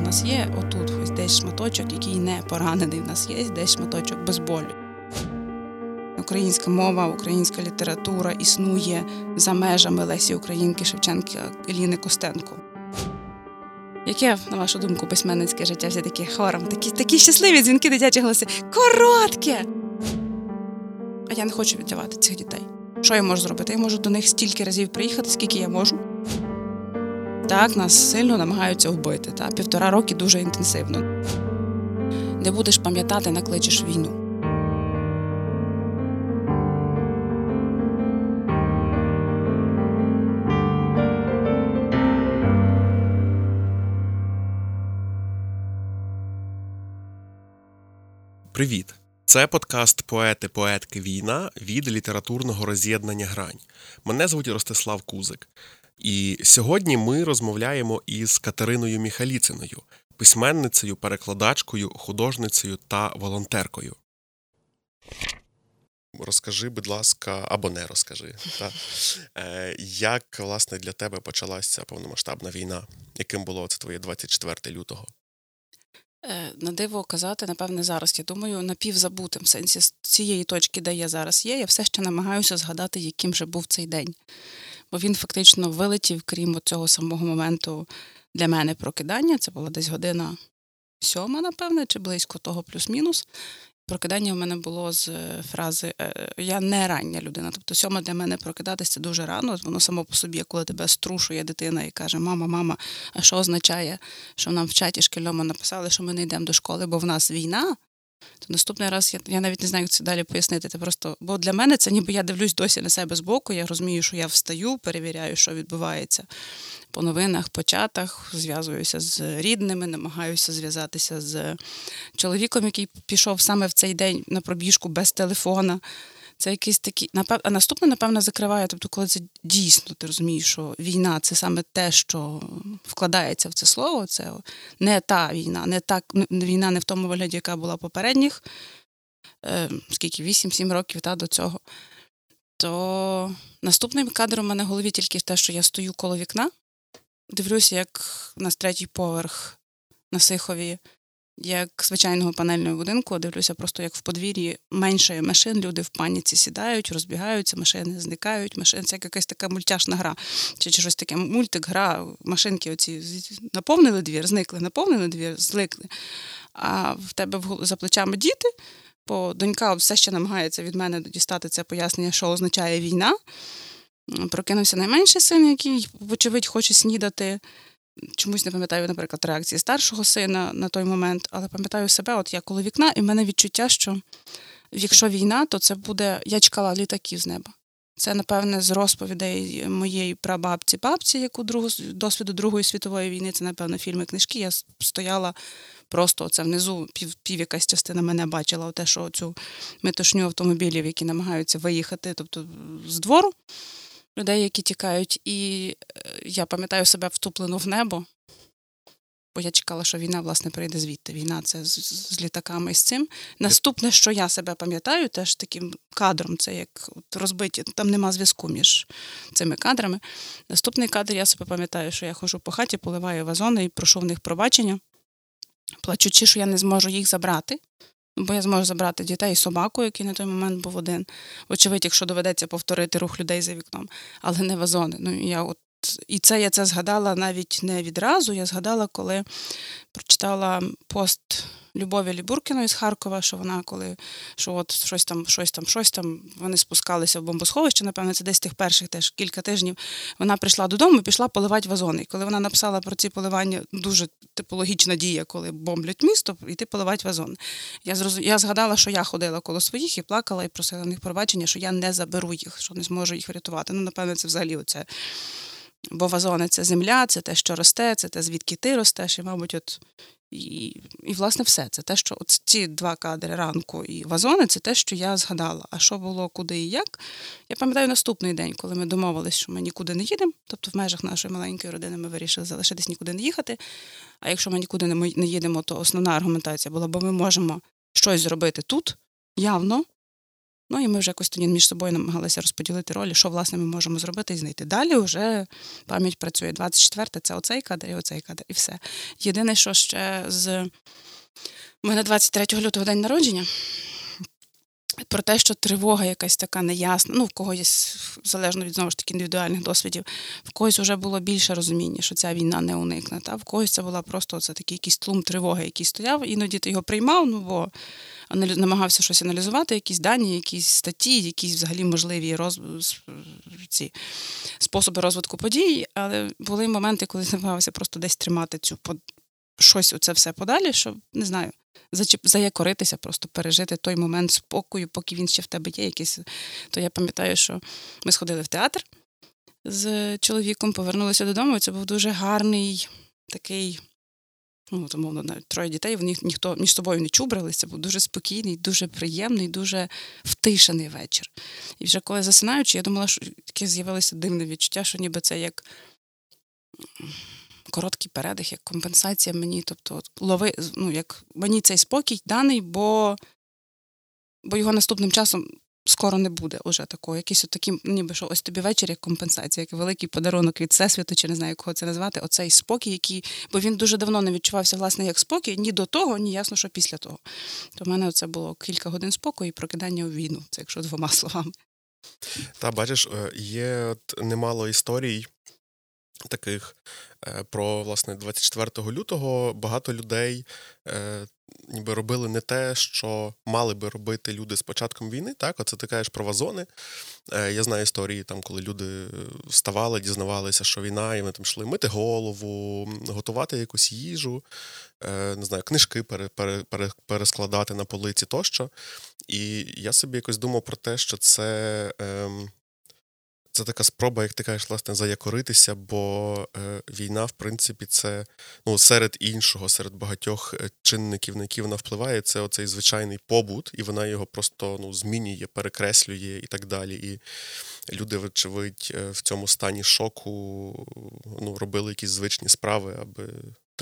в нас є отут, ось десь шматочок, який не поранений. В нас є десь шматочок без болю. Українська мова, українська література існує за межами Лесі Українки, Шевченка, Еліни Костенко. Яке, на вашу думку, письменницьке життя все таки хором? Такі такі щасливі дзвінки дитячі голоси. Коротке! А я не хочу віддавати цих дітей. Що я можу зробити? Я можу до них стільки разів приїхати, скільки я можу. Так, нас сильно намагаються вбити. Та? Півтора роки дуже інтенсивно. Де будеш пам'ятати, накличеш війну. Привіт! Це подкаст Поети, поетки війна від літературного роз'єднання Грань. Мене звуть Ростислав Кузик. І сьогодні ми розмовляємо із Катериною Міхаліциною, письменницею, перекладачкою, художницею та волонтеркою. Розкажи, будь ласка, або не розкажи, та, е, як власне для тебе почалася повномасштабна війна? Яким було це твоє 24 лютого? Е, на диво казати, напевне, зараз. Я думаю, напівзабутим в сенсі з цієї точки, де я зараз є, я все ще намагаюся згадати, яким же був цей день. Бо він фактично вилетів, крім цього самого моменту для мене прокидання. Це була десь година сьома, напевне, чи близько того, плюс-мінус. Прокидання в мене було з е, фрази е, Я не рання людина. Тобто, сьома для мене прокидатися дуже рано. Воно само по собі, коли тебе струшує дитина і каже: Мама, мама, а що означає, що нам в чаті шкільному написали, що ми не йдемо до школи, бо в нас війна. То наступний раз я я навіть не знаю, як це далі пояснити. Це просто, Бо для мене це ніби я дивлюсь досі на себе збоку. Я розумію, що я встаю, перевіряю, що відбувається по новинах, по чатах, зв'язуюся з рідними, намагаюся зв'язатися з чоловіком, який пішов саме в цей день на пробіжку без телефона. Це якийсь такий, а наступне, напевно, закриває. Тобто, коли це дійсно ти розумієш, що війна це саме те, що вкладається в це слово. Це не та війна, не та війна не в тому вигляді, яка була попередніх, е, скільки 8-7 років та, до цього. То наступним кадром у мене в голові тільки те, що я стою коло вікна, дивлюся, як на третій поверх на Сихові, як звичайного панельного будинку, дивлюся, просто як в подвір'ї менше машин, люди в паніці сідають, розбігаються, машини зникають, машин це як якась така мультяшна гра. Чи, чи щось таке мультик, гра, машинки оці наповнили двір, зникли, наповнили двір, зникли. А в тебе за плечами діти, бо донька все ще намагається від мене дістати це пояснення, що означає війна. Прокинувся найменший син, який, вочевидь, хоче снідати. Чомусь не пам'ятаю, наприклад, реакції старшого сина на той момент, але пам'ятаю себе, от я коло вікна, і в мене відчуття, що якщо війна, то це буде. Я чекала літаків з неба. Це, напевне, з розповідей моєї прабабці бабці, яку другу досвіду Другої світової війни, це, напевно, фільми книжки. Я стояла просто оце внизу, пів, пів якась частина мене бачила, те, що цю метушню автомобілів, які намагаються виїхати, тобто з двору людей, які тікають. І е, я пам'ятаю себе втуплену в небо, бо я чекала, що війна, власне, прийде звідти. Війна це з, з літаками і з цим. Наступне, що я себе пам'ятаю, теж таким кадром, це як от розбиті, там нема зв'язку між цими кадрами. Наступний кадр, я себе пам'ятаю, що я ходжу по хаті, поливаю вазони і прошу в них пробачення, плачучи, що я не зможу їх забрати бо я зможу забрати дітей і собаку, який на той момент був один. Очевидь, якщо доведеться повторити рух людей за вікном, але не вазони. Ну я от і це я це згадала навіть не відразу. Я згадала, коли прочитала пост Любові Лібуркіної з Харкова, що вона коли що от щось там, щось там, щось там, вони спускалися в бомбосховище, напевно, це десь тих перших теж кілька тижнів. Вона прийшла додому і пішла поливати вазони. І коли вона написала про ці поливання, дуже типологічна дія, коли бомблять місто, йти поливати вазони. Я зроз... я згадала, що я ходила коло своїх і плакала, і просила них пробачення, що я не заберу їх, що не зможу їх врятувати. Ну, напевно, це взагалі оце. Бо вазони це земля, це те, що росте, це те, звідки ти ростеш, і, мабуть, от і, і, власне, все. Це те, що от ці два кадри ранку і вазони, це те, що я згадала. А що було, куди і як? Я пам'ятаю наступний день, коли ми домовились, що ми нікуди не їдемо. Тобто, в межах нашої маленької родини ми вирішили залишитись нікуди не їхати. А якщо ми нікуди не їдемо, то основна аргументація була, бо ми можемо щось зробити тут, явно, Ну і ми вже якось тоді між собою намагалися розподілити ролі, що власне ми можемо зробити і знайти. Далі вже пам'ять працює. 24 це оцей кадр і оцей кадр, і все. Єдине, що ще з у мене 23 лютого день народження. Про те, що тривога якась така неясна, ну в когось, залежно від знову ж таки індивідуальних досвідів, в когось вже було більше розуміння, що ця війна не уникне. Та? В когось це була просто це такий якийсь тлум тривоги, який стояв, іноді ти його приймав, ну бо намагався щось аналізувати, якісь дані, якісь статті, якісь взагалі можливі роз... ці способи розвитку подій. Але були моменти, коли намагався просто десь тримати цю щось оце все подалі, щоб не знаю заякоритися, просто пережити той момент спокою, поки він ще в тебе є якийсь. То я пам'ятаю, що ми сходили в театр з чоловіком, повернулися додому. і Це був дуже гарний такий. Ну, от, умовно, навіть троє дітей, вони ніхто між собою не чубрилися. Це був дуже спокійний, дуже приємний, дуже втишений вечір. І вже коли засинаючи, я думала, що таке з'явилося дивне відчуття, що ніби це як короткий передих, як компенсація мені. Тобто, лови, ну, як мені цей спокій даний, бо бо його наступним часом скоро не буде уже такого. Якийсь от такий, ніби що ось тобі вечір як компенсація, як великий подарунок від всесвіту, чи не знаю, кого це назвати. Оцей спокій, який, бо він дуже давно не відчувався, власне, як спокій, ні до того, ні ясно, що після того. То в мене це було кілька годин спокою і прокидання у війну, це якщо двома словами. Та бачиш, е, є немало історій таких е, про власне 24 лютого багато людей е, ніби робили не те, що мали би робити люди з початком війни. Так, оце ти кажеш про вазони. Е, я знаю історії, там, коли люди вставали, дізнавалися, що війна, і вони там йшли мити голову, готувати якусь їжу, не знаю, книжки пере, пере, пере, перескладати на полиці тощо. І я собі якось думав про те, що це. Ем, це така спроба, як ти кажеш, власне, заякоритися, бо е, війна, в принципі, це ну, серед іншого, серед багатьох е, чинників, на які вона впливає, це оцей звичайний побут, і вона його просто ну, змінює, перекреслює і так далі. І люди, вочевидь, е, в цьому стані шоку ну, робили якісь звичні справи, аби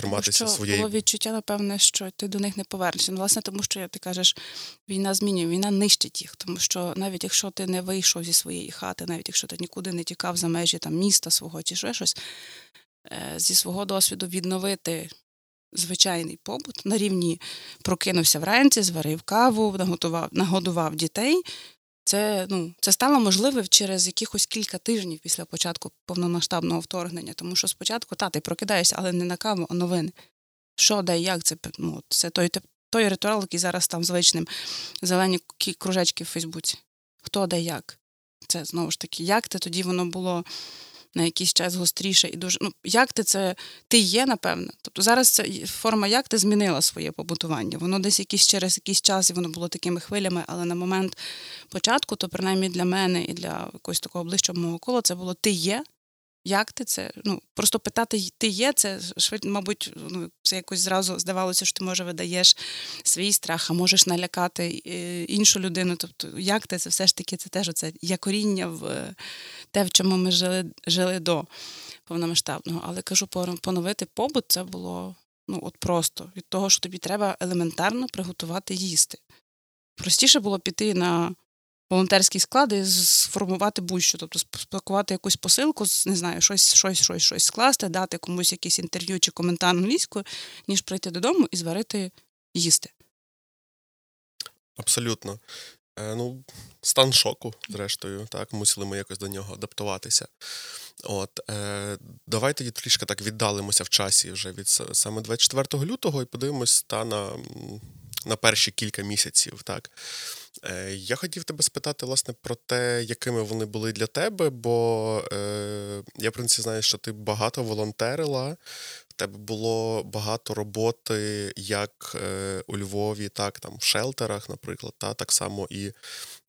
триматися тому що своєї. Було відчуття, напевне, що ти до них не повернешся. Ну, власне, тому що ти кажеш, війна змінює, війна нищить їх. Тому що навіть якщо ти не вийшов зі своєї хати, навіть якщо ти нікуди не тікав за межі там міста свого чи ще щось, е, зі свого досвіду відновити. Звичайний побут на рівні прокинувся вранці, зварив каву, наготував, нагодував дітей, це ну, це стало можливим через якихось кілька тижнів після початку повномасштабного вторгнення. Тому що спочатку та, ти прокидаєшся, але не на каву, а новини. Що, де, як це ну, це той той ритуал, який зараз там звичним зелені кружечки в Фейсбуці. Хто де як? Це знову ж таки, як це тоді воно було на якийсь час гостріше і дуже. Ну, як ти це ти є, напевно. Тобто зараз це форма як ти змінила своє побутування. Воно десь якийсь через якийсь час і воно було такими хвилями, але на момент початку, то принаймні для мене і для якогось такого ближчого мого кола, це було ти є. Як ти це? Ну просто питати ти є, це швидко, мабуть, ну це якось зразу здавалося, що ти може видаєш свій страх, а можеш налякати е, іншу людину. Тобто, як ти це все ж таки це теж оце якоріння в те, в чому ми жили жили до повномасштабного. Але кажу, поновити побут це було ну от просто від того, що тобі треба елементарно приготувати їсти. Простіше було піти на волонтерські склади сформувати будь-що, тобто спакувати якусь посилку, не знаю, щось, щось, щось, щось скласти, дати комусь якесь інтерв'ю чи коментар англійською, ніж прийти додому і зварити їсти. Абсолютно. Е, ну, Стан шоку, зрештою, так, мусили ми якось до нього адаптуватися. От, е, Давай тоді трішки так віддалимося в часі вже від саме 24 лютого і подивимось та на на перші кілька місяців. так. Е, Я хотів тебе спитати, власне, про те, якими вони були для тебе, бо е, я, в принципі, знаю, що ти багато волонтерила, в тебе було багато роботи як е, у Львові, так там в шелтерах, наприклад, та так само і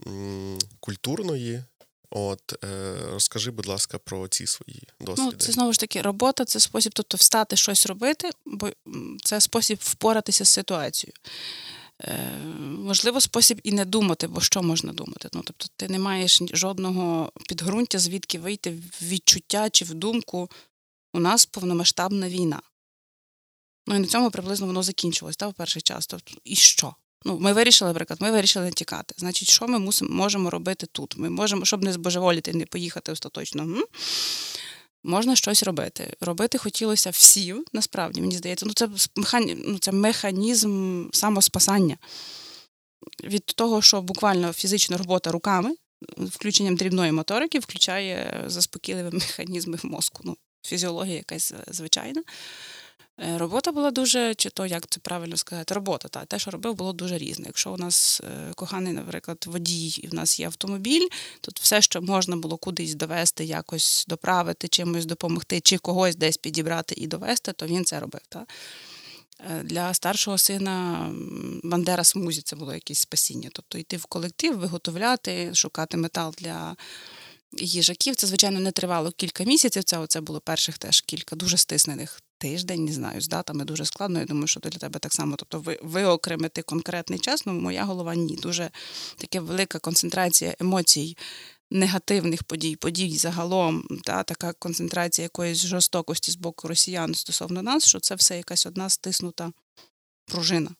м, культурної. От е, розкажи, будь ласка, про ці свої досвіди. Ну, Це знову ж таки робота, це спосіб, тобто встати щось робити, бо це спосіб впоратися з ситуацією. Е, Можливо, спосіб і не думати, бо що можна думати? Ну, Тобто, ти не маєш жодного підґрунтя, звідки вийти в відчуття чи в думку. У нас повномасштабна війна. Ну і на цьому приблизно воно закінчилось та, в перший час. Тобто, І що? Ну, ми вирішили, наприклад, ми вирішили тікати. Значить, що ми мусимо можемо робити тут? Ми можемо, щоб не збожеволіти, не поїхати остаточно. М? Можна щось робити. Робити хотілося всі, насправді, мені здається. Ну, це ну, це механізм самоспасання. Від того, що буквально фізична робота руками, включенням дрібної моторики, включає заспокійливі механізми в мозку. Ну, Фізіологія якась звичайна. Е, робота була дуже, чи то як це правильно сказати, робота, та те, що робив, було дуже різне. Якщо у нас е, коханий, наприклад, водій, і в нас є автомобіль, то все, що можна було кудись довести, якось доправити, чимось допомогти, чи когось десь підібрати і довести, то він це робив. Та? Е, для старшого сина Бандера Смузі це було якесь спасіння. Тобто йти в колектив, виготовляти, шукати метал для їжаків. Це, звичайно, не тривало кілька місяців. Це оце було перших теж кілька дуже стиснених тиждень, не знаю, з датами дуже складно. Я думаю, що для тебе так само. Тобто, ви виокремити конкретний час, ну моя голова ні. Дуже така велика концентрація емоцій. Негативних подій, подій загалом, та така концентрація якоїсь жорстокості з боку росіян стосовно нас, що це все якась одна стиснута пружина.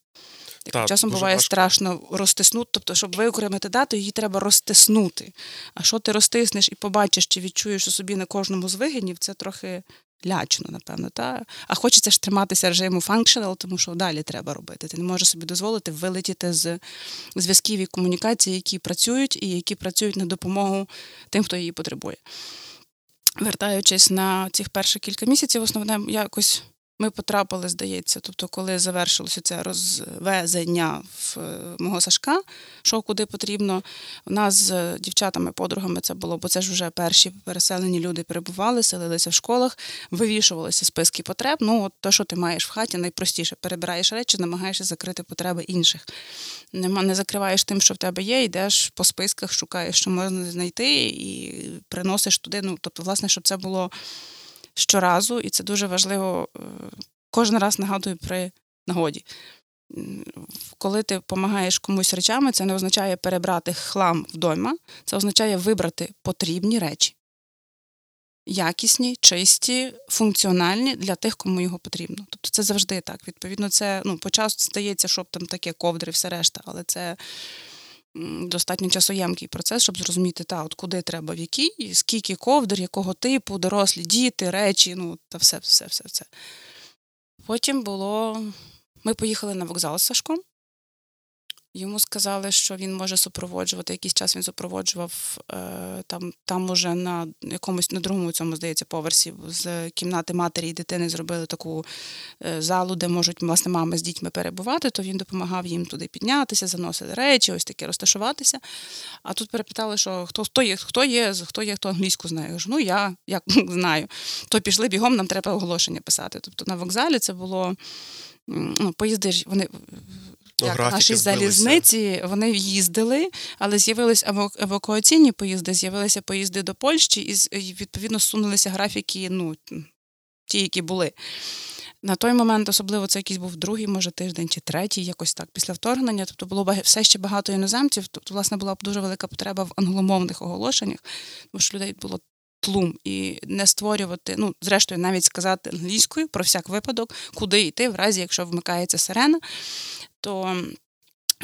Так, Часом буває важко. страшно розтиснути, тобто, щоб виокремити дату, її треба розтиснути. А що ти розтиснеш і побачиш, чи відчуєш у собі на кожному з вигинів, це трохи лячно, напевно. Та? А хочеться ж триматися режиму functional, тому що далі треба робити. Ти не можеш собі дозволити вилетіти з зв'язків і комунікацій, які працюють, і які працюють на допомогу тим, хто її потребує. Вертаючись на цих перших кілька місяців, основне якось ми потрапили, здається, тобто, коли завершилося це розвезення в е, мого Сашка, що куди потрібно. У нас з дівчатами, подругами це було, бо це ж вже перші переселені люди перебували, селилися в школах, вивішувалися списки потреб. Ну, от те, що ти маєш в хаті, найпростіше перебираєш речі, намагаєшся закрити потреби інших. Нема, не закриваєш тим, що в тебе є, йдеш по списках, шукаєш, що можна знайти, і приносиш туди. Ну, тобто, власне, щоб це було щоразу, і це дуже важливо е, кожен раз нагадую при нагоді. Коли ти допомагаєш комусь речами, це не означає перебрати хлам вдома, це означає вибрати потрібні речі. Якісні, чисті, функціональні для тих, кому його потрібно. Тобто це завжди так. Відповідно, це ну, почасу стається, щоб там таке ковдри, все решта, але це достатньо часоємкий процес, щоб зрозуміти, та, от куди треба, в який, скільки ковдр, якого типу, дорослі діти, речі, ну та все, все, все, все. Потім було. Ми поїхали на вокзал з Сашком. Йому сказали, що він може супроводжувати. Якийсь час він супроводжував е, там там уже на якомусь на другому цьому, здається, поверсі з кімнати матері і дитини зробили таку е, залу, де можуть власне мами з дітьми перебувати, то він допомагав їм туди піднятися, заносити речі, ось таке розташуватися. А тут перепитали, що хто хто є, хто є, хто є, хто англійську знає. Ну я як знаю. То пішли бігом, нам треба оголошення писати. Тобто на вокзалі це було. Ну, поїзди вони як наші залізниці вони їздили, але з'явилися евакуаційні поїзди, з'явилися поїзди до Польщі, і відповідно сунулися графіки, ну ті, які були. На той момент, особливо це якийсь був другий, може тиждень чи третій, якось так, після вторгнення. Тобто було все ще багато іноземців. Тобто, власне, була дуже велика потреба в англомовних оголошеннях, тому що людей було тлум і не створювати, ну, зрештою, навіть сказати англійською про всяк випадок, куди йти, в разі якщо вмикається сирена то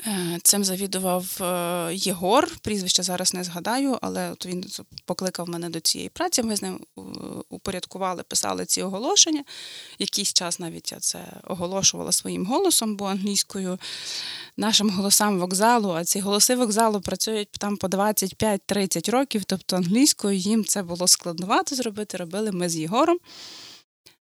е, цим завідував е, Єгор, прізвище зараз не згадаю, але от він покликав мене до цієї праці. Ми з ним е, упорядкували, писали ці оголошення. Якийсь час навіть я це оголошувала своїм голосом, бо англійською нашим голосам вокзалу, а ці голоси вокзалу працюють там по 25-30 років, тобто англійською їм це було складновато зробити. Робили ми з Єгором.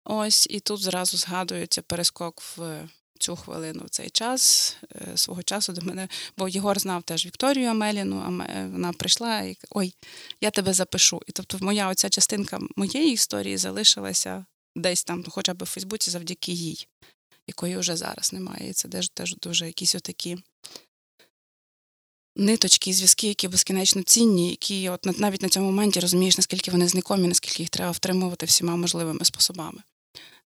Ось і тут зразу згадується перескок в цю хвилину, в цей час е, свого часу до мене, бо Єгор знав теж Вікторію Амеліну, а вона прийшла і ой, я тебе запишу. І тобто, моя оця частинка моєї історії залишилася десь там, хоча б в Фейсбуці, завдяки їй, якої вже зараз немає. І це теж, теж дуже якісь отакі. Ниточки, зв'язки, які безкінечно цінні, які от навіть на цьому моменті розумієш, наскільки вони знайомі, наскільки їх треба втримувати всіма можливими способами.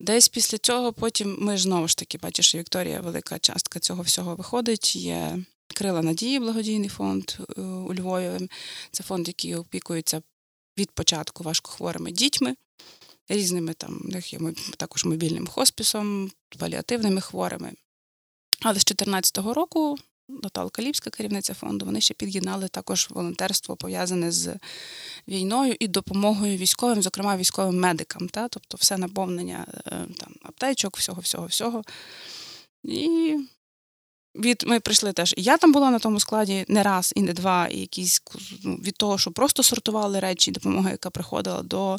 Десь після цього потім ми знову ж таки, бачиш, Вікторія, велика частка цього всього виходить. Є Крила Надії, благодійний фонд е, у Львові. Це фонд, який опікується від початку важкохворими дітьми, різними там, також мобільним хоспісом, паліативними хворими. Але з 2014 року Наталка Ліпська, керівниця фонду, вони ще під'єднали також волонтерство пов'язане з війною і допомогою військовим, зокрема військовим медикам. Та? Тобто все наповнення е, там, аптечок, всього, всього, всього. І від ми прийшли теж. І я там була на тому складі не раз і не два, і якісь ну, від того, що просто сортували речі, допомога, яка приходила до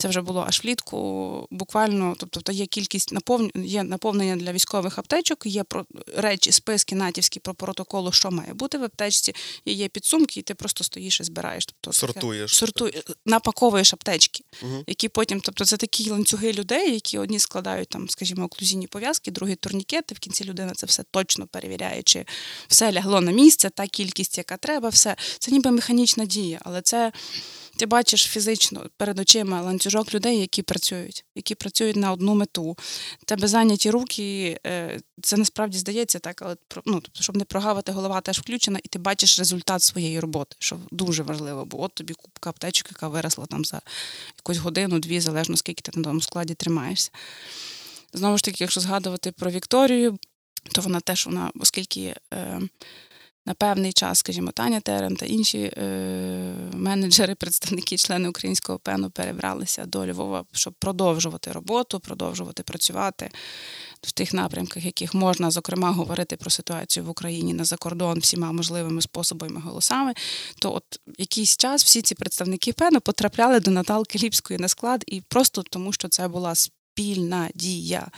це вже було аж влітку. Буквально, тобто є кількість наповнення, є наповнення для військових аптечок, є про речі, списки натівські про протоколу, що має бути в аптечці, і є підсумки, і ти просто стоїш і збираєш. Тобто сортуєш сортуєш, напаковуєш аптечки, угу. які потім, тобто це такі ланцюги людей, які одні складають там, скажімо, оклюзійні пов'язки, другі турнікети. В кінці людина це все точно перевіряє, чи все лягло на місце, та кількість, яка треба, все це ніби механічна дія, але це ти бачиш фізично перед очима ланцюжок людей, які працюють, які працюють на одну мету. Тебе зайняті руки, е, це насправді здається так, але ну, тобто, щоб не прогавити, голова теж включена, і ти бачиш результат своєї роботи, що дуже важливо, бо от тобі купка аптечок, яка виросла там за якусь годину-дві, залежно скільки ти на тому складі тримаєшся. Знову ж таки, якщо згадувати про Вікторію, то вона теж вона, оскільки. Е, на певний час, скажімо, Таня Терен та інші е, менеджери, представники, члени українського пену перебралися до Львова, щоб продовжувати роботу, продовжувати працювати в тих напрямках, яких можна, зокрема, говорити про ситуацію в Україні на закордон всіма можливими способами голосами. То от якийсь час всі ці представники пену потрапляли до Наталки Ліпської на склад, і просто тому, що це була спільна дія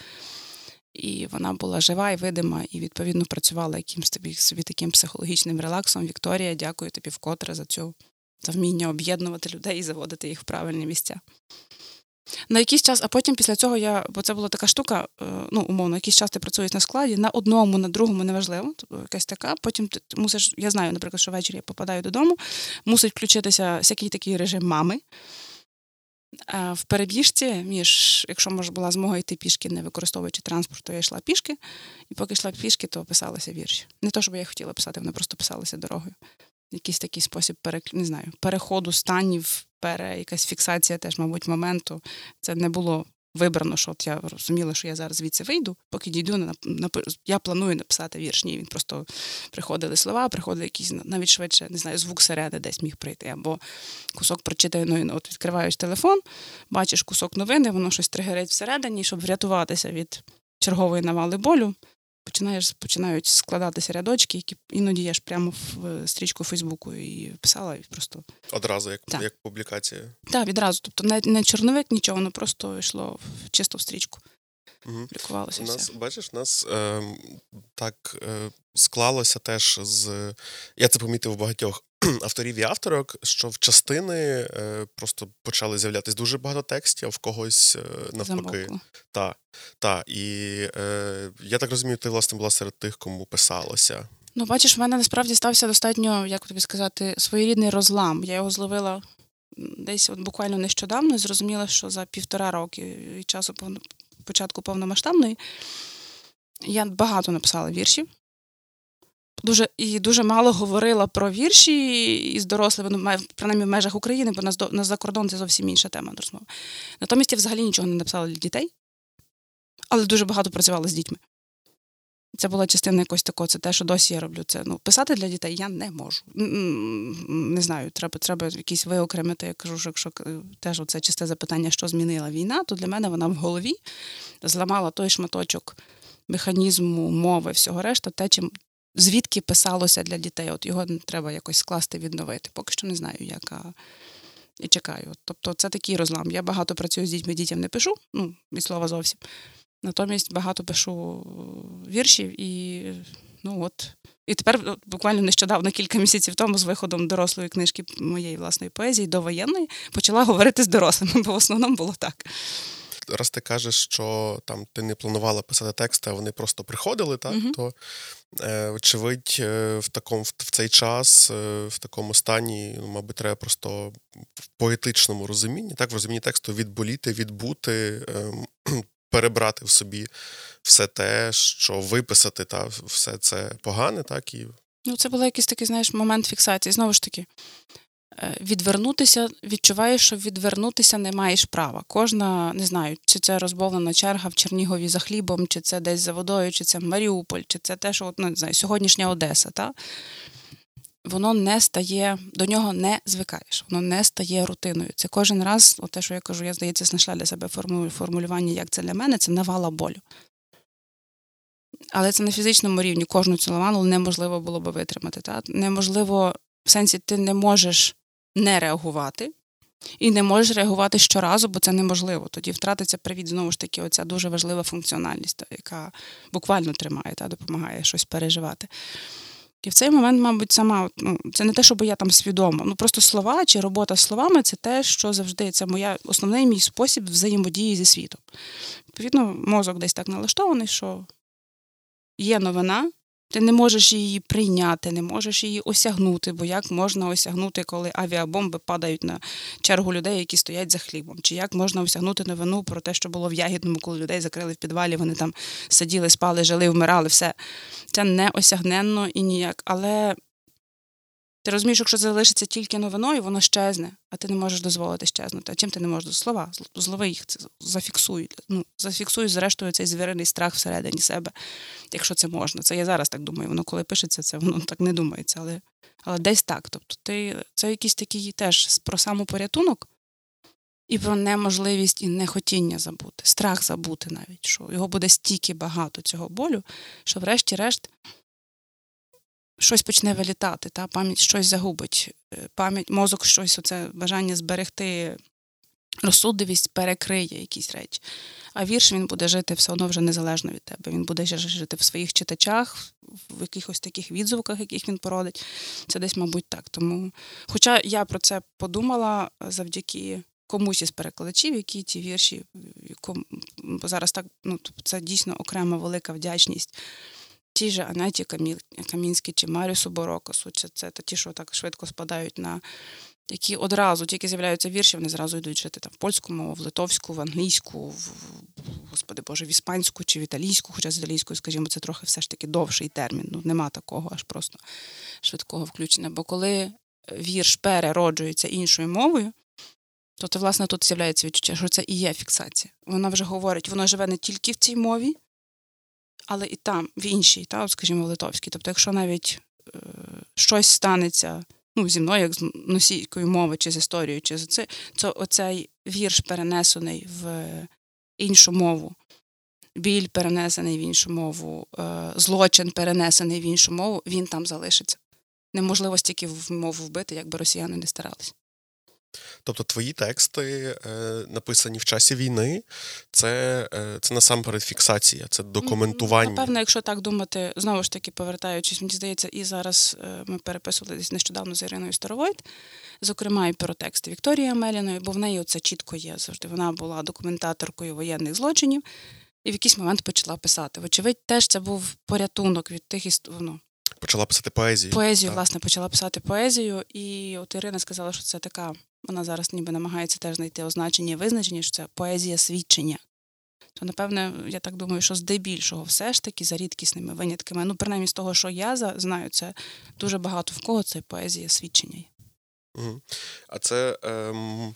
і вона була жива і видима, і відповідно працювала якимсь тобі собі таким психологічним релаксом. Вікторія, дякую тобі вкотре за цю за вміння об'єднувати людей і заводити їх в правильні місця. На якийсь час, а потім після цього я, бо це була така штука, е, ну, умовно, якийсь час ти працюєш на складі, на одному, на другому неважливо, тобто якась така. Потім ти мусиш, я знаю, наприклад, що ввечері я попадаю додому, мусить включитися всякий такий режим мами. В перебіжці, між, якщо може була змога йти пішки, не використовуючи транспорт, то я йшла пішки, і поки йшла пішки, то писалися вірші. Не то, щоб я хотіла писати, вони просто писалися дорогою. Якийсь такий спосіб не знаю, переходу станів, пере, якась фіксація теж, мабуть, моменту. Це не було вибрано, що от я розуміла, що я зараз звідси вийду, поки дійду, на, на, я планую написати вірш. Ні, він просто приходили слова, приходили якісь навіть швидше, не знаю, звук середи десь міг прийти, або кусок прочитаної От відкриваєш телефон, бачиш кусок новини, воно щось тригерить всередині, щоб врятуватися від чергової навали болю починаєш починають складатися рядочки, які іноді я ж прямо в стрічку Фейсбуку і писала і просто одразу, як так. як публікація. Так, відразу. Тобто не, не чорновик, нічого, воно просто йшло чисто в стрічку. Угу. У нас, все. бачиш, у нас е, так е, склалося теж з. Я це помітив у багатьох авторів і авторок, що в частини е, просто почали з'являтися дуже багато текстів, а в когось е, навпаки. Так. Та. І е, я так розумію, ти власне була серед тих, кому писалося. Ну, бачиш, в мене насправді стався достатньо, як тобі сказати, своєрідний розлам. Я його зловила десь от буквально нещодавно і зрозуміла, що за півтора роки від часу початку повномасштабної я багато написала віршів дуже і дуже мало говорила про вірші із дорослими, ну, принаймні в межах України, бо на, на за кордон це зовсім інша тема розмови. Натомість я взагалі нічого не написала для дітей, але дуже багато працювала з дітьми. Це була частина якось такого, це те, що досі я роблю. Це ну, писати для дітей я не можу. Не знаю, треба треба якісь виокремити. Я кажу, що якщо теж це чисте запитання, що змінила війна, то для мене вона в голові зламала той шматочок механізму, мови, всього решта, те, чим звідки писалося для дітей. От його треба якось скласти, відновити. Поки що не знаю, яка. І чекаю. Тобто це такий розлам. Я багато працюю з дітьми, дітям не пишу, ну, від слова зовсім. Натомість багато пишу віршів і ну от. І тепер буквально нещодавно, кілька місяців тому, з виходом дорослої книжки моєї власної поезії до воєнної, почала говорити з дорослими, бо в основному було так раз ти кажеш, що там ти не планувала писати тексти, а вони просто приходили, так uh то е, очевидь, е, в такому в цей час, е, в такому стані, ну, мабуть, треба просто в поетичному розумінні, так в розумінні тексту відболіти, відбути. Ем, перебрати в собі все те, що виписати, та все це погане, так і ну це був якийсь такий, знаєш, момент фіксації. Знову ж таки, відвернутися, відчуваєш, що відвернутися не маєш права. Кожна, не знаю, чи це розбовлена черга в Чернігові за хлібом, чи це десь за водою, чи це Маріуполь, чи це те, що ну, не знаю, сьогоднішня Одеса. Та? Воно не стає, до нього не звикаєш, воно не стає рутиною. Це кожен раз, те, що я кажу, я здається, знайшла для себе формулювання, як це для мене, це навала болю. Але це на фізичному рівні кожну цю навалу неможливо було би витримати. Та? Неможливо, в сенсі, ти не можеш не реагувати. І не можеш реагувати щоразу, бо це неможливо. Тоді втратиться привід, знову ж таки, оця дуже важлива функціональність, яка буквально тримає та допомагає щось переживати. І в цей момент, мабуть, сама ну, це не те, щоб я там свідомо. Ну просто слова чи робота словами це те, що завжди це моя основний мій спосіб взаємодії зі світом. Відповідно, мозок десь так налаштований, що є новина, ти не можеш її прийняти, не можеш її осягнути, бо як можна осягнути, коли авіабомби падають на чергу людей, які стоять за хлібом? Чи як можна осягнути новину про те, що було в Ягідному, коли людей закрили в підвалі, вони там сиділи, спали, жили, вмирали, все. Це не осягненно і ніяк. Але ти розумієш, якщо це залишиться тільки новиною, воно щезне, а ти не можеш дозволити щезнути. А чим ти не можеш слова? Злови їх це зафіксуй. Ну, зафіксуй, зрештою, цей звірений страх всередині себе, якщо це можна. Це я зараз так думаю. Воно коли пишеться, це воно так не думається. Але але десь так. Тобто, ти це якийсь такий теж про самопорятунок і про неможливість і нехотіння забути, страх забути навіть, що його буде стільки багато цього болю, що, врешті-решт щось почне вилітати, та пам'ять щось загубить. Е, пам'ять, мозок щось, оце бажання зберегти розсудливість перекриє якісь речі. А вірш він буде жити все одно вже незалежно від тебе. Він буде жити в своїх читачах, в якихось таких відзвуках, яких він породить. Це десь, мабуть, так. Тому, Хоча я про це подумала завдяки комусь із перекладачів, які ті вірші, бо зараз так, ну, це дійсно окрема велика вдячність ті ж Анаті Камінській чи Маріусу Борокосу, чи це ті, що так швидко спадають на які одразу тільки з'являються вірші, вони зразу йдуть жити там в польську мову, в литовську, в англійську, в господи Боже, в іспанську чи в італійську, хоча з італійською, скажімо, це трохи все ж таки довший термін. Ну нема такого аж просто швидкого включення. Бо коли вірш перероджується іншою мовою, то це, власне, тут з'являється відчуття, що це і є фіксація. Вона вже говорить, вона живе не тільки в цій мові, але і там, в іншій, та, скажімо, в литовській. Тобто, якщо навіть е, щось станеться ну, зі мною, як з носійкою мови, чи з історією, чи з це, то оцей вірш перенесений в іншу мову, біль перенесений в іншу мову, е, злочин перенесений в іншу мову, він там залишиться. Неможливо стільки в мову вбити, якби росіяни не старалися. Тобто твої тексти, е, написані в часі війни, це е, це насамперед фіксація, це документування. Напевно, якщо так думати, знову ж таки повертаючись, мені здається, і зараз е, ми переписували десь нещодавно з Іриною Старовойт, зокрема, і про тексти Вікторії Амеліної, бо в неї це чітко є завжди. Вона була документаторкою воєнних злочинів. І в якийсь момент почала писати. Вочевидь, теж це був порятунок від тих історій. Ну, почала писати поезію. Поезію, так. власне, почала писати поезію. І от Ірина сказала, що це така вона зараз ніби намагається теж знайти означення і визначення, що це поезія свідчення. То, напевне, я так думаю, що здебільшого все ж таки за рідкісними винятками. Ну, принаймні з того, що я знаю, це дуже багато в кого це поезія свідчення. А це ем...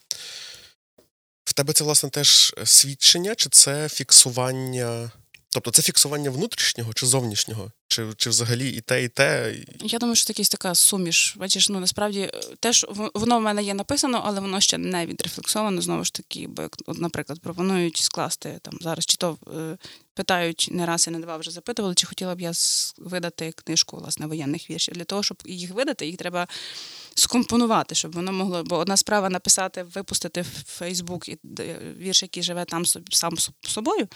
в тебе це, власне, теж свідчення, чи це фіксування Тобто це фіксування внутрішнього чи зовнішнього? Чи чи взагалі і те, і те? Я думаю, що якась така суміш. Бачиш, ну насправді е, теж воно в мене є написано, але воно ще не відрефлексовано. Знову ж таки, бо як, от, наприклад, пропонують скласти там зараз, чи то е, питають не раз і не два вже запитували, чи хотіла б я видати книжку власне воєнних віршів. Для того, щоб їх видати, їх треба. Скомпонувати, щоб воно могло, бо одна справа написати, випустити в Фейсбук вірш, який живе там сам собою.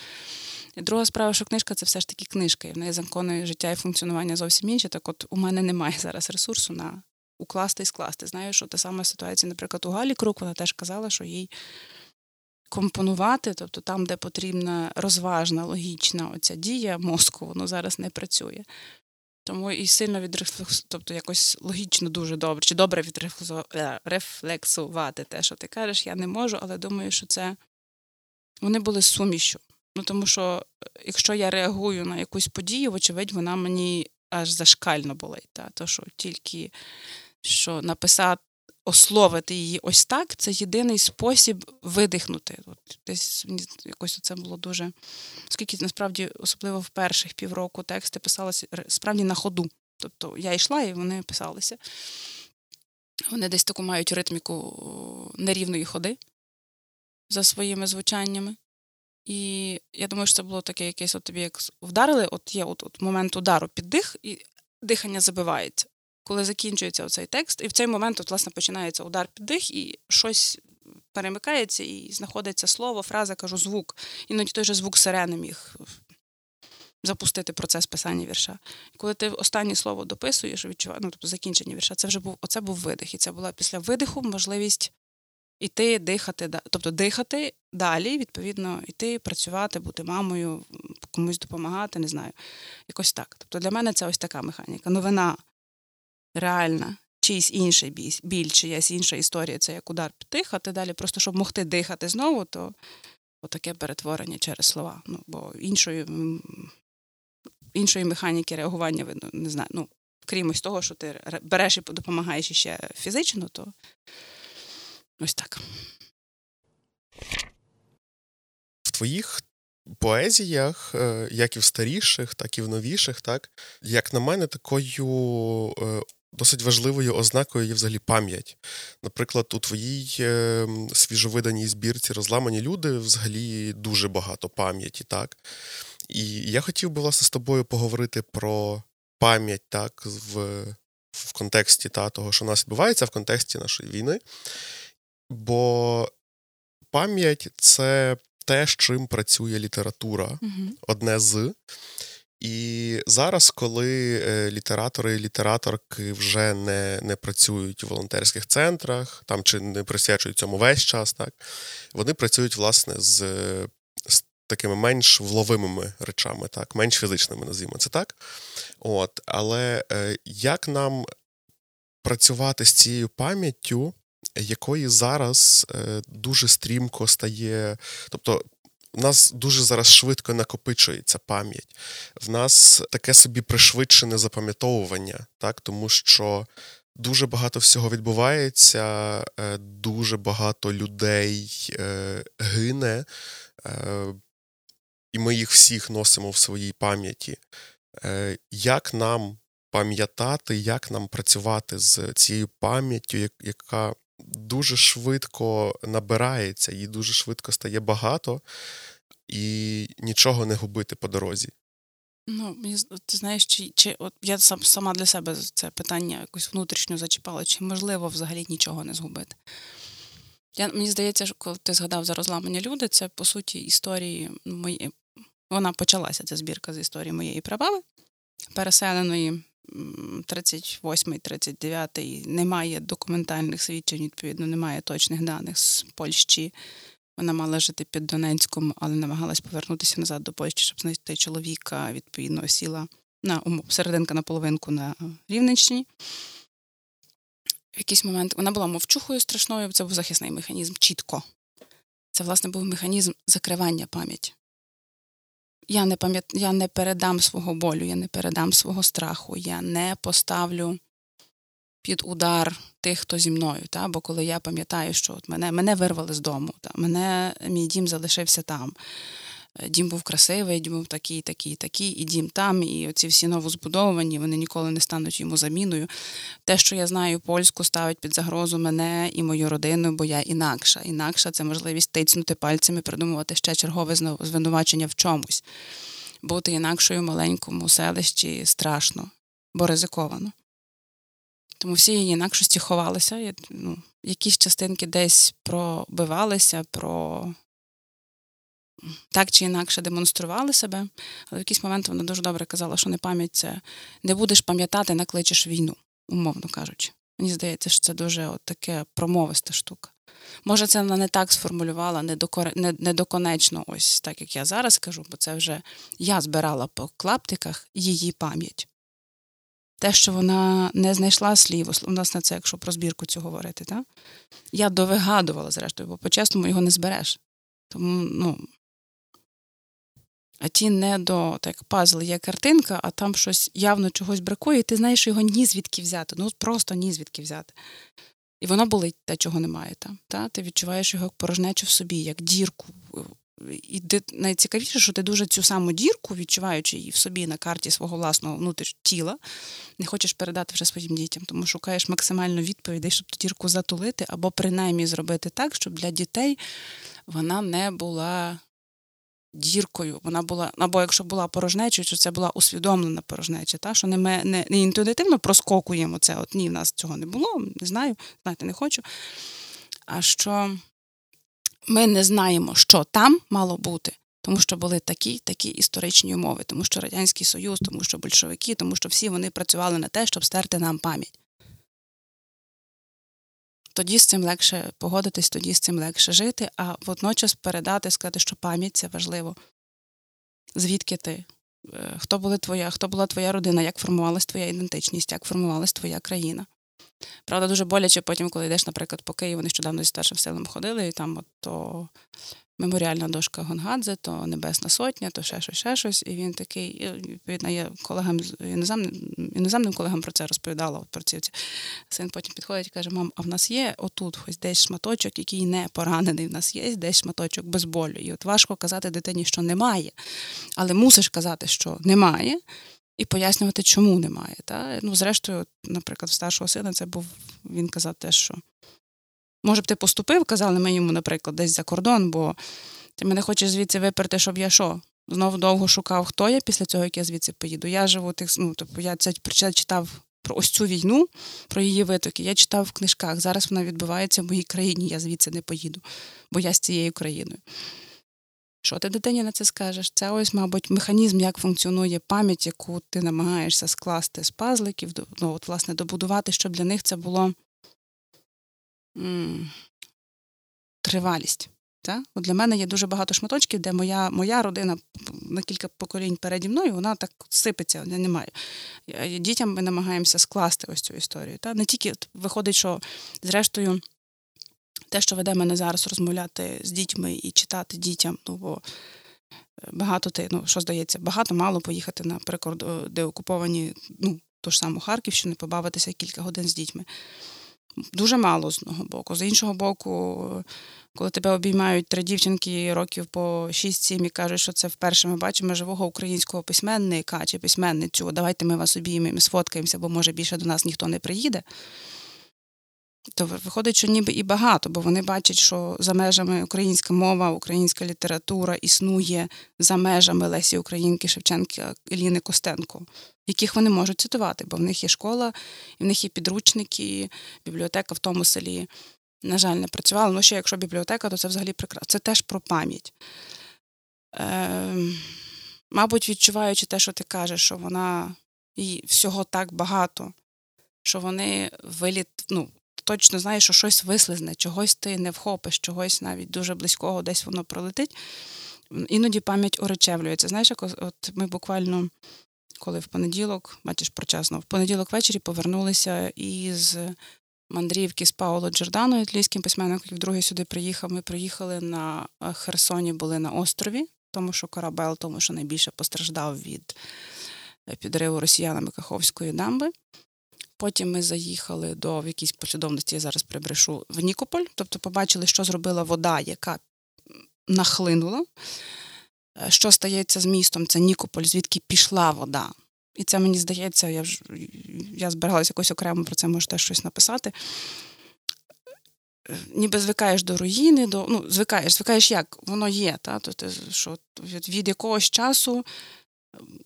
І друга справа, що книжка це все ж таки книжка, і в неї закони життя і функціонування зовсім інші. Так от у мене немає зараз ресурсу на укласти і скласти. Знаю, що та сама ситуація, наприклад, у Галі Крук, вона теж казала, що їй компонувати, тобто там, де потрібна розважна, логічна оця дія мозку, воно зараз не працює. Тому і сильно відрефлексувати, тобто якось логічно дуже добре, чи добре відрефлексувати те, що ти кажеш, я не можу, але думаю, що це вони були сумішю. Ну тому що е, якщо я реагую на якусь подію, вочевидь, вона мені аж зашкально болить. Та? То що тільки що написати, ословити її ось так, це єдиний спосіб видихнути. От Десь якось це було дуже. Оскільки насправді, особливо в перших півроку тексти писалися справді на ходу. Тобто я йшла і вони писалися. Вони десь таку мають ритміку нерівної ходи за своїми звучаннями. І я думаю, що це було таке якесь от тобі як вдарили, от є от, от момент удару під дих, і дихання забивається коли закінчується цей текст, і в цей момент от, власне, починається удар під дих, і щось перемикається, і знаходиться слово, фраза, кажу, звук. Іноді той же звук сирени міг запустити процес писання вірша. І коли ти останнє слово дописуєш, відчуваєш, ну, тобто закінчення вірша, це вже був оце був видих. І це була після видиху можливість іти, дихати, тобто дихати далі, відповідно, іти, працювати, бути мамою, комусь допомагати, не знаю. Якось так. Тобто для мене це ось така механіка. Новина реальна, чийсь інший біль, чиясь інша історія, це як удар під а ти далі, просто щоб могти дихати знову, то отаке перетворення через слова. Ну, Бо іншої іншої механіки реагування видно, не знаю. Ну, крім ось того, що ти береш і допомагаєш іще фізично, то ось так. В твоїх поезіях, е, як і в старіших, так і в новіших, так, як на мене, такою е, Досить важливою ознакою є взагалі пам'ять. Наприклад, у твоїй е, свіжовиданій збірці розламані люди взагалі дуже багато пам'яті, так? І я хотів би, власне, з тобою поговорити про пам'ять так, в в контексті та, того, що у нас відбувається, в контексті нашої війни. Бо пам'ять це те, з чим працює література, угу. одне з. І зараз, коли е, літератори і літераторки вже не не працюють у волонтерських центрах, там чи не присвячують цьому весь час, так вони працюють власне з з такими менш вловимими речами, так, менш фізичними, називаємо це так. От, Але е, як нам працювати з цією пам'яттю, якої зараз е, дуже стрімко стає, тобто у нас дуже зараз швидко накопичується пам'ять. В нас таке собі пришвидшене запам'ятовування, так, тому що дуже багато всього відбувається, е, дуже багато людей е, гине, і ми їх всіх носимо в своїй пам'яті. Як нам пам'ятати, як нам працювати з цією пам'яттю, яка дуже швидко набирається, їй дуже швидко стає багато, і нічого не губити по дорозі. Ну, ти знаєш, чи чи от я сам сама для себе це питання якось внутрішньо зачіпала, чи можливо взагалі нічого не згубити. Я, Мені здається, що коли ти згадав за розламані люди, це по суті історії мої. Вона почалася, ця збірка з історії моєї прабаби, переселеної 38-й, 39-й, немає документальних свідчень, відповідно, немає точних даних з Польщі. Вона мала жити під Донецьком, але намагалась повернутися назад до Польщі, щоб знайти чоловіка, відповідно, сіла на серединка на половинку на Рівненщині. В якийсь момент вона була мовчухою страшною, це був захисний механізм чітко. Це, власне, був механізм закривання пам'яті я не пам'ят... я не передам свого болю, я не передам свого страху, я не поставлю під удар тих, хто зі мною. Та? Бо коли я пам'ятаю, що от мене мене вирвали з дому, та? мене мій дім залишився там. Е, дім був красивий, дім був такий, такий, такий, і дім там, і оці всі новозбудовані, вони ніколи не стануть йому заміною. Те, що я знаю польську, ставить під загрозу мене і мою родину, бо я інакша. Інакша це можливість тицнути пальцями, придумувати ще чергове звинувачення в чомусь. Бути інакшою в маленькому селищі страшно, бо ризиковано. Тому всі її інакшості ховалися. Ну, Якісь частинки десь пробивалися, про так чи інакше демонстрували себе, але в якийсь момент вона дуже добре казала, що не пам'ять це не будеш пам'ятати, накличеш війну, умовно кажучи. Мені здається, що це дуже от таке промовиста штука. Може, це вона не так сформулювала, недоконечно, не, не ось так як я зараз кажу, бо це вже я збирала по клаптиках її пам'ять. Те, що вона не знайшла слів, у нас на це, якщо про збірку цю говорити, так? я довигадувала, зрештою, бо по-чесному його не збереш. Тому, ну, а ті не до так пазл є картинка, а там щось явно чогось бракує, і ти знаєш його ні звідки взяти. Ну просто ні звідки взяти. І воно болить те, чого немає. Та? Та? Ти відчуваєш його як порожнечу в собі, як дірку. І найцікавіше, що ти дуже цю саму дірку, відчуваючи її в собі на карті свого власного внутрішнього тіла, не хочеш передати вже своїм дітям, тому шукаєш максимально відповідей, щоб ту дірку затулити, або принаймні зробити так, щоб для дітей вона не була діркою. Вона була, або якщо була порожнечою, то це була усвідомлена порожнеча, та що не ми не, не інтуїтивно проскокуємо це. От ні, в нас цього не було, не знаю, знати не хочу. А що ми не знаємо, що там мало бути. Тому що були такі такі історичні умови, тому що Радянський Союз, тому що большевики, тому що всі вони працювали на те, щоб стерти нам пам'ять тоді з цим легше погодитись, тоді з цим легше жити, а водночас передати, сказати, що пам'ять це важливо. Звідки ти? Е, хто була твоя, хто була твоя родина, як формувалась твоя ідентичність, як формувалась твоя країна? Правда, дуже боляче потім, коли йдеш, наприклад, по Києву, нещодавно зі старшим силом ходили, і там от то меморіальна дошка Гонгадзе, то Небесна Сотня, то ще щось, ще щось. І він такий, відповідно, я колегам іноземним, іноземним колегам про це розповідала. От про ці син потім підходить і каже: Мам, а в нас є отут ось десь шматочок, який не поранений. В нас є десь шматочок без болю. І от важко казати дитині, що немає, але мусиш казати, що немає. І пояснювати, чому немає. Та? Ну, Зрештою, наприклад, в старшого сина це був він казав те, що Може б ти поступив, казали ми йому, наприклад, десь за кордон, бо ти мене хочеш звідси виперти, щоб я що? Знову довго шукав, хто я після цього, як я звідси поїду. Я живу тих, ну, тобто я це читав про ось цю війну, про її витоки. Я читав в книжках. Зараз вона відбувається в моїй країні, я звідси не поїду, бо я з цією країною. Що ти дитині на це скажеш? Це ось, мабуть, механізм, як функціонує пам'ять, яку ти намагаєшся скласти з пазликів, ну, от, власне, добудувати, щоб для них це було тривалість. Так? От Для мене є дуже багато шматочків, де моя моя родина на кілька поколінь переді мною, вона так сипеться, немає. Дітям ми намагаємося скласти ось цю історію. Так? Не тільки виходить, що зрештою те, що веде мене зараз розмовляти з дітьми і читати дітям, ну бо е, багато ти, ну що здається, багато мало поїхати на прикорд, де окуповані, ну, ту ж саму Харківщину, побавитися кілька годин з дітьми дуже мало з одного боку. З іншого боку, коли тебе обіймають три дівчинки років по 6-7 і кажуть, що це вперше ми бачимо живого українського письменника чи письменницю, давайте ми вас обіймемо, сфоткаємося, бо може більше до нас ніхто не приїде то виходить, що ніби і багато, бо вони бачать, що за межами українська мова, українська література існує за межами Лесі Українки, Шевченка, Еліни Костенко, яких вони можуть цитувати, бо в них є школа, і в них є підручники, бібліотека в тому селі. На жаль, не працювала. Ну, ще якщо бібліотека, то це взагалі прекрасно. Це теж про пам'ять. Е, Мабуть, відчуваючи те, що ти кажеш, що вона і всього так багато, що вони виліт, ну, точно знаєш, що щось вислизне, чогось ти не вхопиш, чогось навіть дуже близького десь воно пролетить. Іноді пам'ять оречевлюється. Знаєш, як от ми буквально, коли в понеділок, бачиш прочасно, в понеділок ввечері повернулися із мандрівки з Пауло Джордано, італійським письменником, який вдруге сюди приїхав. Ми приїхали на е, Херсоні, були на острові, тому що корабель, тому що найбільше постраждав від е, підриву росіянами Каховської дамби. Потім ми заїхали до в якійсь послідовності, я зараз прибрешу, в Нікополь, тобто побачили, що зробила вода, яка нахлинула. Е, що стається з містом? Це Нікополь, звідки пішла вода. І це мені здається, я ж я збиралася якось окремо про це можете щось написати. Е, ніби звикаєш до руїни, до, ну, звикаєш, звикаєш як? Воно є. Та? Тобто, що від якогось часу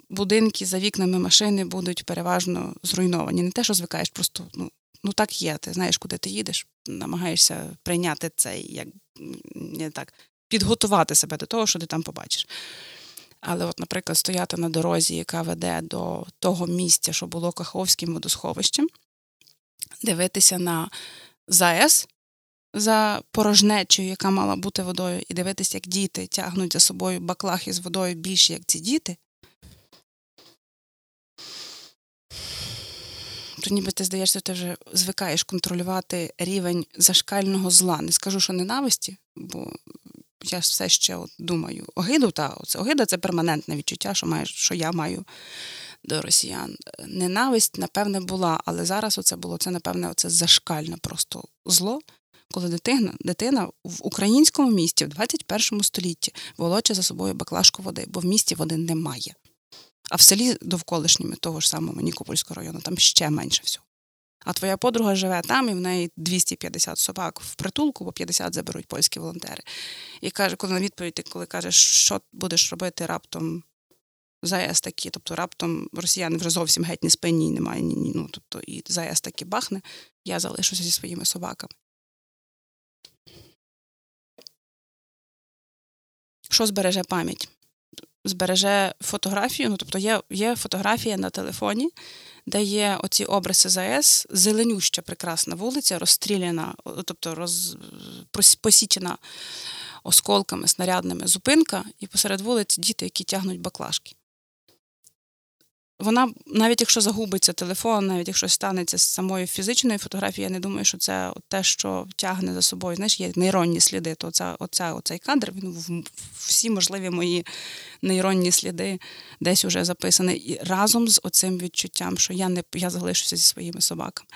будинки за вікнами машини будуть переважно зруйновані. Не те, що звикаєш, просто ну, ну так є. Ти знаєш, куди ти їдеш, намагаєшся прийняти цей, як не так, підготувати себе до того, що ти там побачиш. Але, от, наприклад, стояти на дорозі, яка веде до того місця, що було Каховським водосховищем, дивитися на ЗАЕС за порожнечою, яка мала бути водою, і дивитися, як діти тягнуть за собою баклахи з водою більше, як ці діти, то ніби ти здаєшся, ти вже звикаєш контролювати рівень зашкального зла. Не скажу, що ненависті, бо я все ще от думаю, огиду, та це огида це перманентне відчуття, що маю, що я маю до росіян. Ненависть, напевне, була, але зараз оце було це, напевне, оце зашкальне просто зло, коли дитина дитина в українському місті в 21 столітті волоче за собою баклажку води, бо в місті води немає. А в селі довколишніми того ж самого Нікопольського району там ще менше всього. А твоя подруга живе там, і в неї 250 собак в притулку, бо 50 заберуть польські волонтери. І каже, коли на відповідь, коли кажеш, що будеш робити раптом ЗАЕС такі, тобто раптом росіяни вже зовсім геть не спинні, немає ні, ну, тобто і ЗАЕС таки бахне, я залишуся зі своїми собаками. Що збереже пам'ять? Збереже фотографію, ну тобто є є фотографія на телефоні, де є оці обриси ЗАЕС, зеленюща прекрасна вулиця, розстріляна, тобто роз, посічена осколками, снарядними зупинка, і посеред вулиці діти, які тягнуть баклажки вона, навіть якщо загубиться телефон, навіть якщо станеться з самою фізичною фотографією, я не думаю, що це те, що тягне за собою. Знаєш, є нейронні сліди, то оця, оця, оцей кадр, він всі можливі мої нейронні сліди десь уже записаний. І разом з оцим відчуттям, що я не я залишуся зі своїми собаками.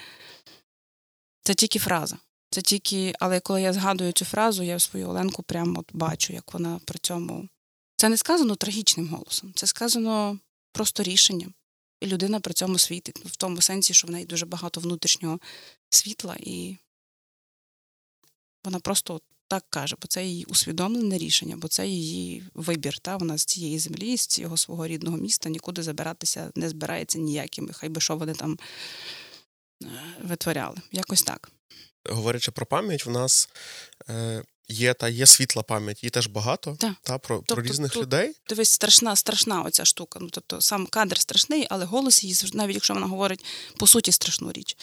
Це тільки фраза. Це тільки, але коли я згадую цю фразу, я свою Оленку прямо от бачу, як вона при цьому. Це не сказано трагічним голосом, це сказано просто рішенням. І людина при цьому світить. В тому сенсі, що в неї дуже багато внутрішнього світла, і вона просто так каже, бо це її усвідомлене рішення, бо це її вибір. Та? Вона з цієї землі, з цього свого рідного міста нікуди забиратися не збирається ніякими, хай би що вони там е, витворяли. Якось так. Говорячи про пам'ять, в нас е, Є та є світла пам'ять, її теж багато так. та про тобто, про різних тут, людей. Дивись, страшна, страшна оця штука. Ну тобто сам кадр страшний, але голос її навіть якщо вона говорить по суті страшну річ.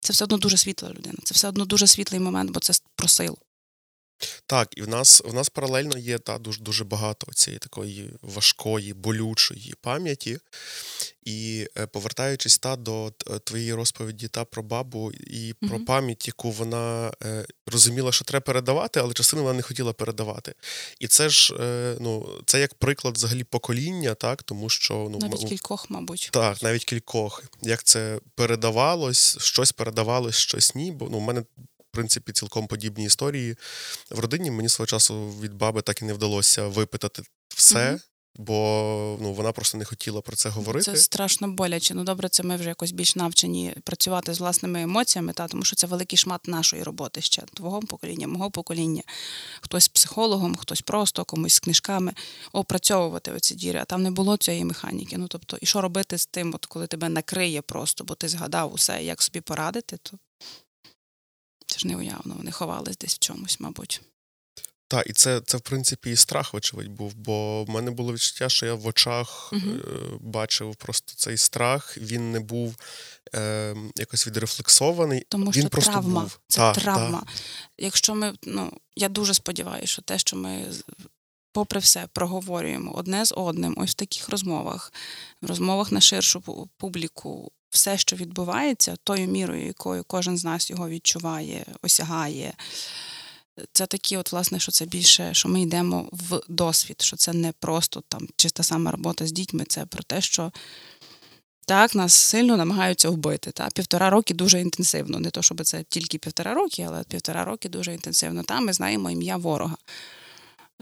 Це все одно дуже світла людина. Це все одно дуже світлий момент, бо це про силу. Так, і в нас в нас паралельно є та дуже дуже багато цієї такої важкої, болючої пам'яті. І е, повертаючись та до е, твоєї розповіді та про бабу і про mm-hmm. пам'ять, яку вона е, розуміла, що треба передавати, але частину вона не хотіла передавати. І це ж ну, це як приклад взагалі покоління, так тому що ну навіть кількох, мабуть, так, навіть кількох. Як це передавалось, щось передавалось, щось ні. Бо ну, у мене принципі, цілком подібні історії в родині. Мені свого часу від баби так і не вдалося випитати все. mm Бо ну вона просто не хотіла про це говорити. Це страшно боляче. Ну добре, це ми вже якось більш навчені працювати з власними емоціями, та тому що це великий шмат нашої роботи ще твого покоління, мого покоління. Хтось психологом, хтось просто комусь з книжками опрацьовувати оці діри. А там не було цієї механіки. Ну тобто, і що робити з тим, от коли тебе накриє просто, бо ти згадав усе, як собі порадити, то це ж неуявно, вони ховались десь в чомусь, мабуть. Так, і це, це в принципі, і страх, вочевидь, був, бо в мене було відчуття, що я в очах угу. е, бачив просто цей страх, він не був е, якось відрефлексований. Тому він що просто травма. Був. Це та, травма. Та. Якщо ми, ну, я дуже сподіваюся, що те, що ми. Попри все, проговорюємо одне з одним, ось в таких розмовах, в розмовах на ширшу публіку, все, що відбувається, тою мірою, якою кожен з нас його відчуває, осягає. Це такі, от, власне, що це більше, що ми йдемо в досвід, що це не просто там чиста сама робота з дітьми, це про те, що так, нас сильно намагаються вбити. Та? Півтора роки дуже інтенсивно. Не то, щоб це тільки півтора роки, але півтора роки дуже інтенсивно. Там ми знаємо ім'я ворога.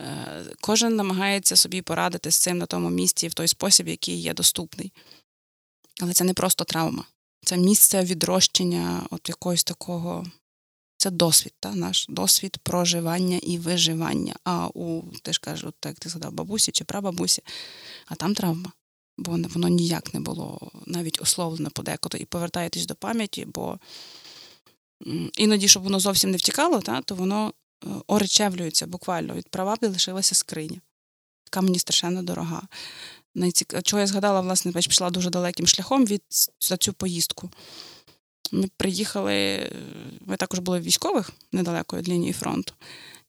Е, кожен намагається собі порадити з цим на тому місці в той спосіб, який є доступний. Але це не просто травма. Це місце відрощення от якогось такого. Це досвід, та, наш досвід проживання і виживання. А у ти ж кажеш, як ти згадав, бабусі чи прабабусі, а там травма. Бо воно ніяк не було навіть условлене подекуди. І повертаєтесь до пам'яті, бо іноді, щоб воно зовсім не втікало, та, то воно е, оречевлюється буквально. Від прабабі лишилася скриня, яка мені страшенно дорога найцік... чого я згадала, власне, пішла дуже далеким шляхом від за цю поїздку. Ми приїхали, ми також були в військових недалеко від лінії фронту.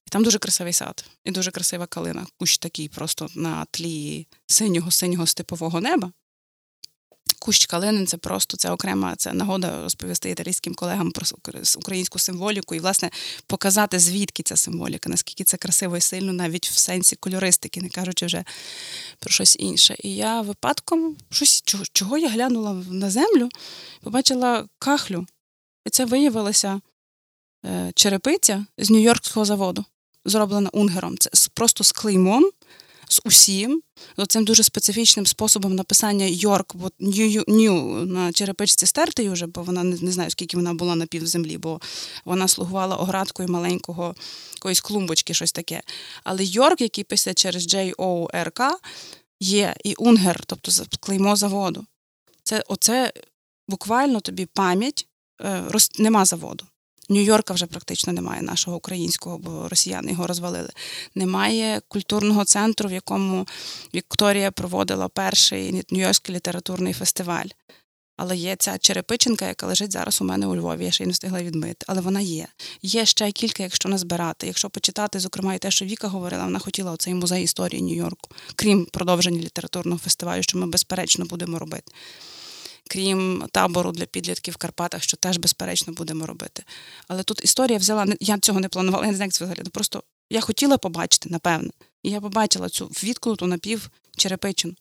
І там дуже красивий сад, і дуже красива калина. Кущ такий просто на тлі синього-синього степового неба. Кущ калинин це просто це окрема це нагода розповісти італійським колегам про українську символіку і, власне, показати, звідки ця символіка, наскільки це красиво і сильно, навіть в сенсі кольористики, не кажучи вже про щось інше. І я випадком щось, чого, чого я глянула на землю, побачила кахлю. І це виявилося е, черепиця з Нью-Йоркського заводу, зроблена унгером. Це просто з клеймом з усім, цим дуже специфічним способом написання Йорк, бо нью на черепичці стерти вже, бо вона не, знаю, скільки вона була на півземлі, бо вона слугувала оградкою маленького якоїсь клумбочки, щось таке. Але Йорк, який пише через J-O-R-K, є і Унгер, тобто клеймо заводу. Це оце буквально тобі пам'ять, е, роз, нема заводу. Нью-Йорка вже практично немає нашого українського, бо росіяни його розвалили. Немає культурного центру, в якому Вікторія проводила перший Нью-Йоркський літературний фестиваль. Але є ця черепиченка, яка лежить зараз у мене у Львові, я ще й не встигла відмити, але вона є. Є ще кілька, якщо назбирати. Якщо почитати, зокрема, і те, що Віка говорила, вона хотіла оцей музей історії Нью-Йорку, крім продовження літературного фестивалю, що ми безперечно будемо робити крім табору для підлітків в Карпатах, що теж, безперечно, будемо робити. Але тут історія взяла, я цього не планувала, я не знаю, як це виглядає. Просто я хотіла побачити, напевне. І я побачила цю відкнуту напів черепичину.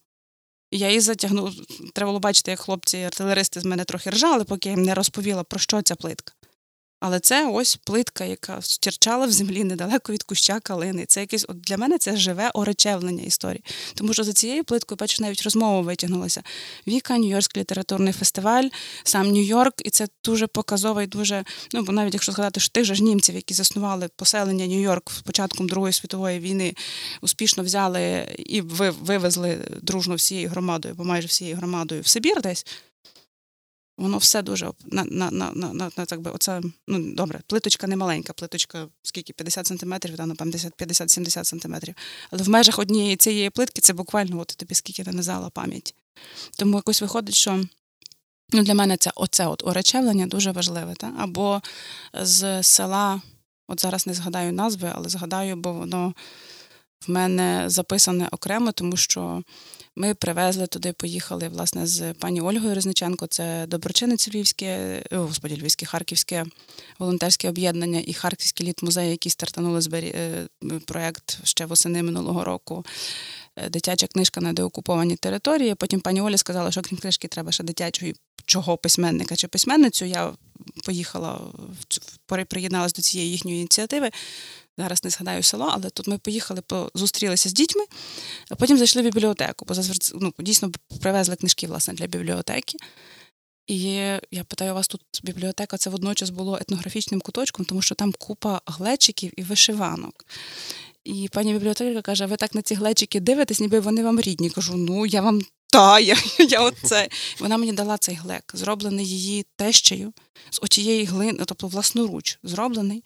Я її затягнула. Треба було бачити, як хлопці-артилеристи з мене трохи ржали, поки я їм не розповіла, про що ця плитка. Але це ось плитка, яка стірчала в землі недалеко від куща калини. Це якесь от для мене це живе оречевлення історії. Тому що за цією плиткою, бачиш, навіть розмова витягнулася. Віка, Нью-Йоркський літературний фестиваль, сам Нью-Йорк, і це дуже показово і дуже. Ну бо навіть якщо згадати, що тих же ж німців, які заснували поселення Нью-Йорк з початком Другої світової війни, успішно взяли і вивезли дружно всією громадою, бо майже всією громадою в Сибір десь. Воно все дуже на на, на, на, на так би, оце, ну добре, плиточка не маленька, плиточка скільки 50 сантиметрів, напевно, 50-70 сантиметрів. Але в межах однієї цієї плитки це буквально от тобі скільки нанизала пам'ять. Тому якось виходить, що ну, для мене це оце от оречевлення дуже важливе. Та? Або з села, от зараз не згадаю назви, але згадаю, бо воно в мене записане окремо, тому що ми привезли туди, поїхали власне з пані Ольгою Резниченко. Це доброчинець Львівське, о, господі, Львівське, Харківське волонтерське об'єднання і Харківський літ-музей, які стартанули збері... Е, проєкт ще восени минулого року. Е, дитяча книжка на деокупованій території. Потім пані Оля сказала, що крім книжки треба ще дитячої чого письменника чи письменницю. Я поїхала приєдналася до цієї їхньої ініціативи. Зараз не згадаю село, але тут ми поїхали, зустрілися з дітьми, а потім зайшли в бібліотеку, бо ну, дійсно привезли книжки власне, для бібліотеки. І я питаю, у вас тут бібліотека це водночас було етнографічним куточком, тому що там купа глечиків і вишиванок. І пані бібліотекарка каже: ви так на ці глечики дивитесь, ніби вони вам рідні. Кажу, ну я вам та, я, я оце. Вона мені дала цей глек, зроблений її тещею з отієї глини, тобто власноруч, зроблений,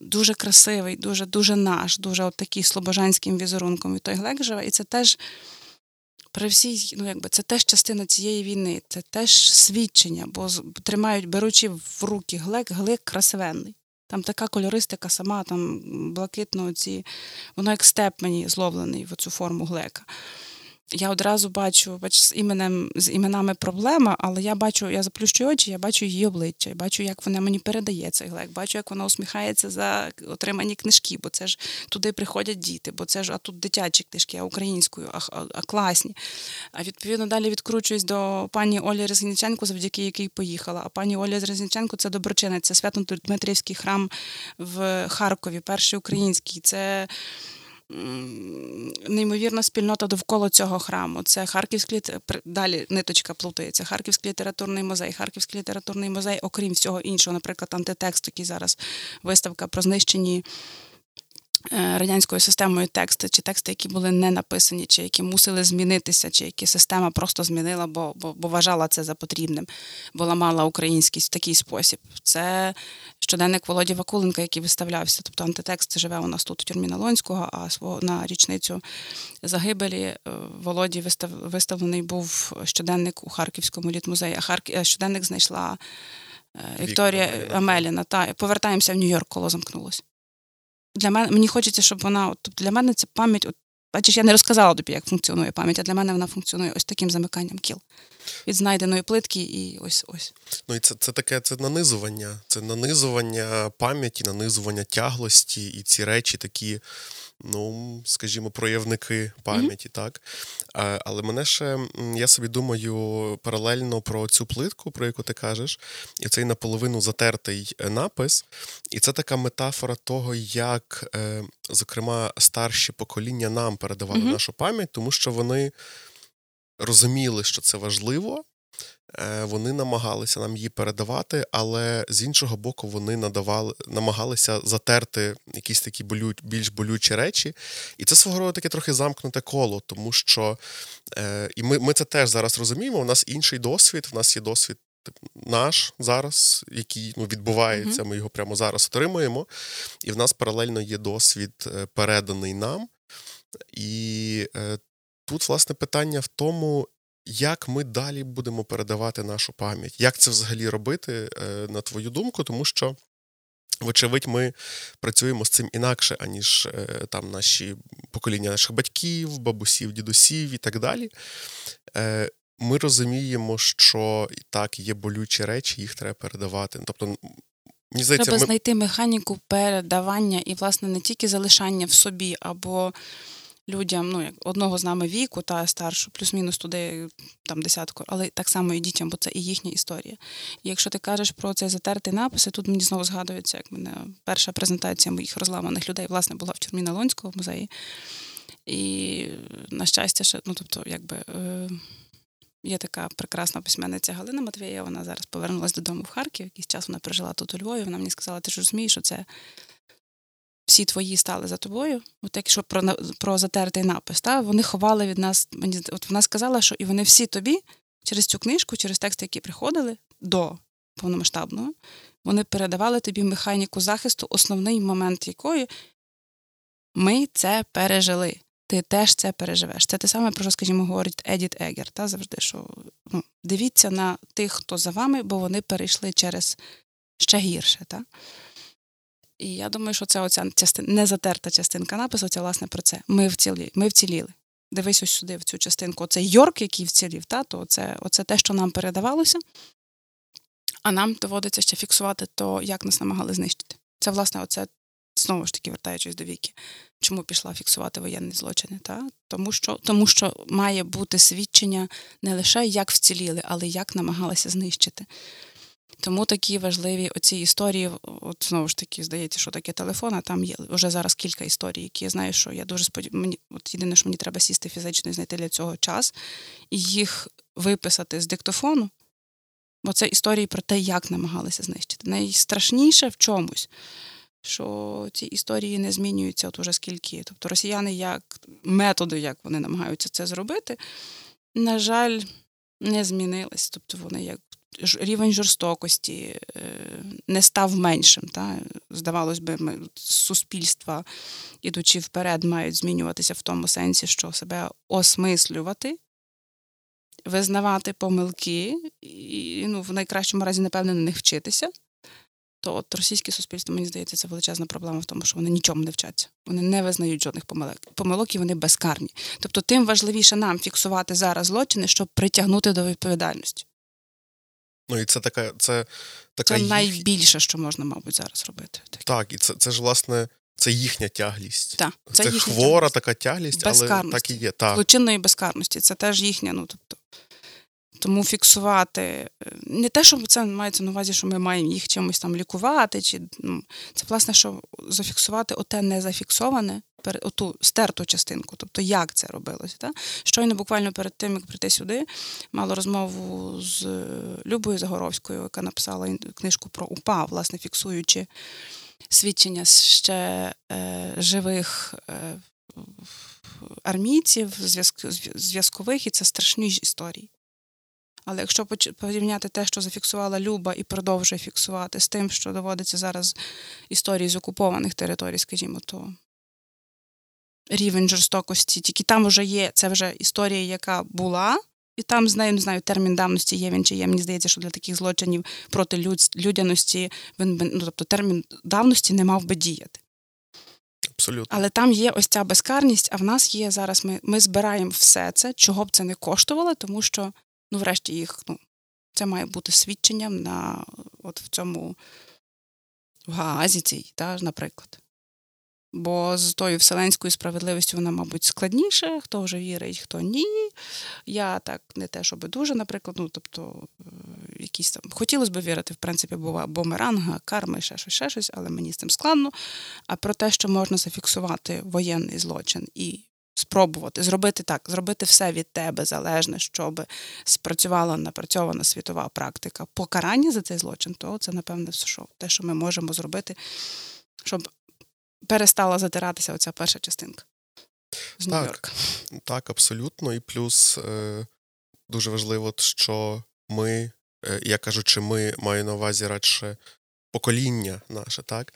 дуже красивий, дуже дуже наш, дуже от такий слобожанським візерунком. І той глек живе. І це теж при всій, ну якби це теж частина цієї війни, це теж свідчення, бо тримають, беручи в руки глек, глек красивенний. Там така кольористика сама, там блакитно ці, воно як степ мені зловлений в цю форму глека я одразу бачу, бач, з іменем з іменами проблема, але я бачу, я заплющую очі, я бачу її обличчя, я бачу, як вона мені передає цей глек, бачу, як вона усміхається за отримані книжки, бо це ж туди приходять діти, бо це ж а тут дитячі книжки, а українською, а, а, а класні. А відповідно далі відкручуюсь до пані Олі Резніченко, завдяки якій поїхала. А пані Оля Резніченко це доброчинець, це Свято-Дмитрівський храм в Харкові, перший український. Це неймовірна спільнота довкола цього храму. Це Харківський далі ниточка плутається. Харківський літературний музей, Харківський літературний музей, окрім всього іншого, наприклад, антитекст, який зараз виставка про знищені радянською системою тексти, чи тексти, які були не написані, чи які мусили змінитися, чи які система просто змінила, бо бо, бо вважала це за потрібним, бо ламала українськість в такий спосіб. Це щоденник Володі Вакуленка, який виставлявся. Тобто антитекст живе у нас тут у тюрмі Налонського, а свого на річницю загибелі е, Володі вистав, виставлений був щоденник у Харківському літмузеї. А Харк... Е, щоденник знайшла Вікторія Амеліна. Та повертаємося в Нью-Йорк, коли замкнулось для мене мені хочеться, щоб вона от, тобто для мене це пам'ять. От, Бачиш, я не розказала тобі, як функціонує пам'ять, а для мене вона функціонує ось таким замиканням кіл. від знайденої плитки, і ось ось. Ну і це це таке це нанизування. Це нанизування пам'яті, нанизування тяглості, і ці речі такі ну, скажімо, проявники пам'яті, mm-hmm. так. Але мене ще я собі думаю паралельно про цю плитку, про яку ти кажеш, і цей наполовину затертий е, напис. І це така метафора того, як, е, зокрема, старші покоління нам передавали mm-hmm. нашу пам'ять, тому що вони розуміли, що це важливо. Е, вони намагалися нам її передавати, але з іншого боку, вони надавали, намагалися затерти якісь такі болю, більш болючі речі. І це свого роду таке трохи замкнуте коло, тому що е, і ми ми це теж зараз розуміємо. У нас інший досвід, в нас є досвід наш зараз, який ну, відбувається, ми його прямо зараз отримуємо. І в нас паралельно є досвід е, переданий нам. І е, тут, власне, питання в тому, як ми далі будемо передавати нашу пам'ять? Як це взагалі робити, е, на твою думку? Тому що, вочевидь, ми працюємо з цим інакше, аніж е, там наші покоління наших батьків, бабусів, дідусів і так далі. Е, ми розуміємо, що і так є болючі речі, їх треба передавати. Тобто, мені здається, треба ми... знайти механіку передавання і, власне, не тільки залишання в собі або людям, ну як одного з нами віку та старшу, плюс-мінус туди там десятку, але так само і дітям, бо це і їхня історія. І якщо ти кажеш про цей затертий напис, тут мені знову згадується, як мене перша презентація моїх розламаних людей, власне, була в тюрмі на Лонського музеї. І, на щастя, ще, ну тобто, якби. Е- Є така прекрасна письменниця Галина Матвієва, вона зараз повернулася додому в Харків. Якийсь час вона прожила тут у Львові. Вона мені сказала, ти ж розумієш, що це всі твої стали за тобою, от якщо про про затертий напис, та, вони ховали від нас. Мені от вона сказала, що і вони всі тобі через цю книжку, через тексти, які приходили до повномасштабного, вони передавали тобі механіку захисту, основний момент якої ми це пережили. Ти теж це переживеш. Це те саме, про що, скажімо, говорить Едіт Егер, та завжди, що ну, дивіться на тих, хто за вами, бо вони перейшли через ще гірше. Та? І я думаю, що це оця частина незатерта частинка напису, це власне про це. Ми вцілі, ми вціліли. Дивись ось сюди, в цю частинку. Оцей Йорк, який вцілів, та, то це, оце те, що нам передавалося, а нам доводиться ще фіксувати то, як нас намагали знищити. Це, власне, оце, знову ж таки, вертаючись до віки, чому пішла фіксувати воєнні злочини? Та? Тому що тому що має бути свідчення не лише як вціліли, але як намагалися знищити. Тому такі важливі оці історії, от знову ж таки, здається, що таке телефон, а там є вже зараз кілька історій, які я знаю, що я дуже сподіваюся, от єдине, що мені треба сісти фізично і знайти для цього час, і їх виписати з диктофону. Бо це історії про те, як намагалися знищити. Найстрашніше в чомусь, що ці історії не змінюються от уже скільки. Тобто росіяни, як методи, як вони намагаються це зробити, на жаль, не змінились. Тобто вони як рівень жорстокості е, не став меншим. Та? Здавалось би, ми суспільства, ідучи вперед, мають змінюватися в тому сенсі, що себе осмислювати, визнавати помилки і ну, в найкращому разі, напевне, на них вчитися. То от російське суспільство, мені здається, це величезна проблема в тому, що вони нічому не вчаться. Вони не визнають жодних помилок. Помилок і вони безкарні. Тобто, тим важливіше нам фіксувати зараз злочини, щоб притягнути до відповідальності. Ну і це така, це така це їх... найбільше, що можна, мабуть, зараз робити. Так, і це це ж власне це їхня тяглість. Так, Це, це хвора тяглість. така тяглість, але так і є. Так. Злочинної безкарності. Це теж їхня. ну тобто. Тому фіксувати е, не те, що це мається на увазі, що ми маємо їх чимось там лікувати, чи ну, це власне, що зафіксувати оте незафіксоване, оту стерту частинку, тобто як це робилося. Так? Щойно буквально перед тим, як прийти сюди, мала розмову з Любою Загоровською, яка написала книжку про УПА, власне, фіксуючи свідчення ще е, живих. Е, Армійців, зв'язкових, і це страшні історії. Але якщо порівняти те, що зафіксувала Люба і продовжує фіксувати з тим, що доводиться зараз історії з окупованих територій, скажімо, то рівень жорстокості, тільки там вже є, це вже історія, яка була, і там з нею не знаю, термін давності є він чи є. Мені здається, що для таких злочинів проти люд... людяності він ну, тобто термін давності не мав би діяти. Абсолютно. Але там є ось ця безкарність, а в нас є зараз. Ми ми збираємо все це, чого б це не коштувало, тому що ну, врешті, їх, ну, це має бути свідченням на от в цьому в Гаазі цій, та, наприклад. Бо з тою вселенською справедливістю вона, мабуть, складніше, хто вже вірить, хто ні. Я так не те, щоб дуже, наприклад, ну, тобто, е, якісь там хотілося б вірити, в принципі, бува бомеранга, карми, ще щось, ще щось, але мені з цим складно. А про те, що можна зафіксувати воєнний злочин і спробувати зробити так, зробити все від тебе залежне, щоб спрацювала напрацьована світова практика покарання за цей злочин, то це, напевне, що те, що ми можемо зробити, щоб перестала затиратися оця перша частинка з Нью-Йорка. Так, абсолютно. І плюс е, дуже важливо, що ми, е, я кажучи, ми маю на увазі радше. Покоління наше, так?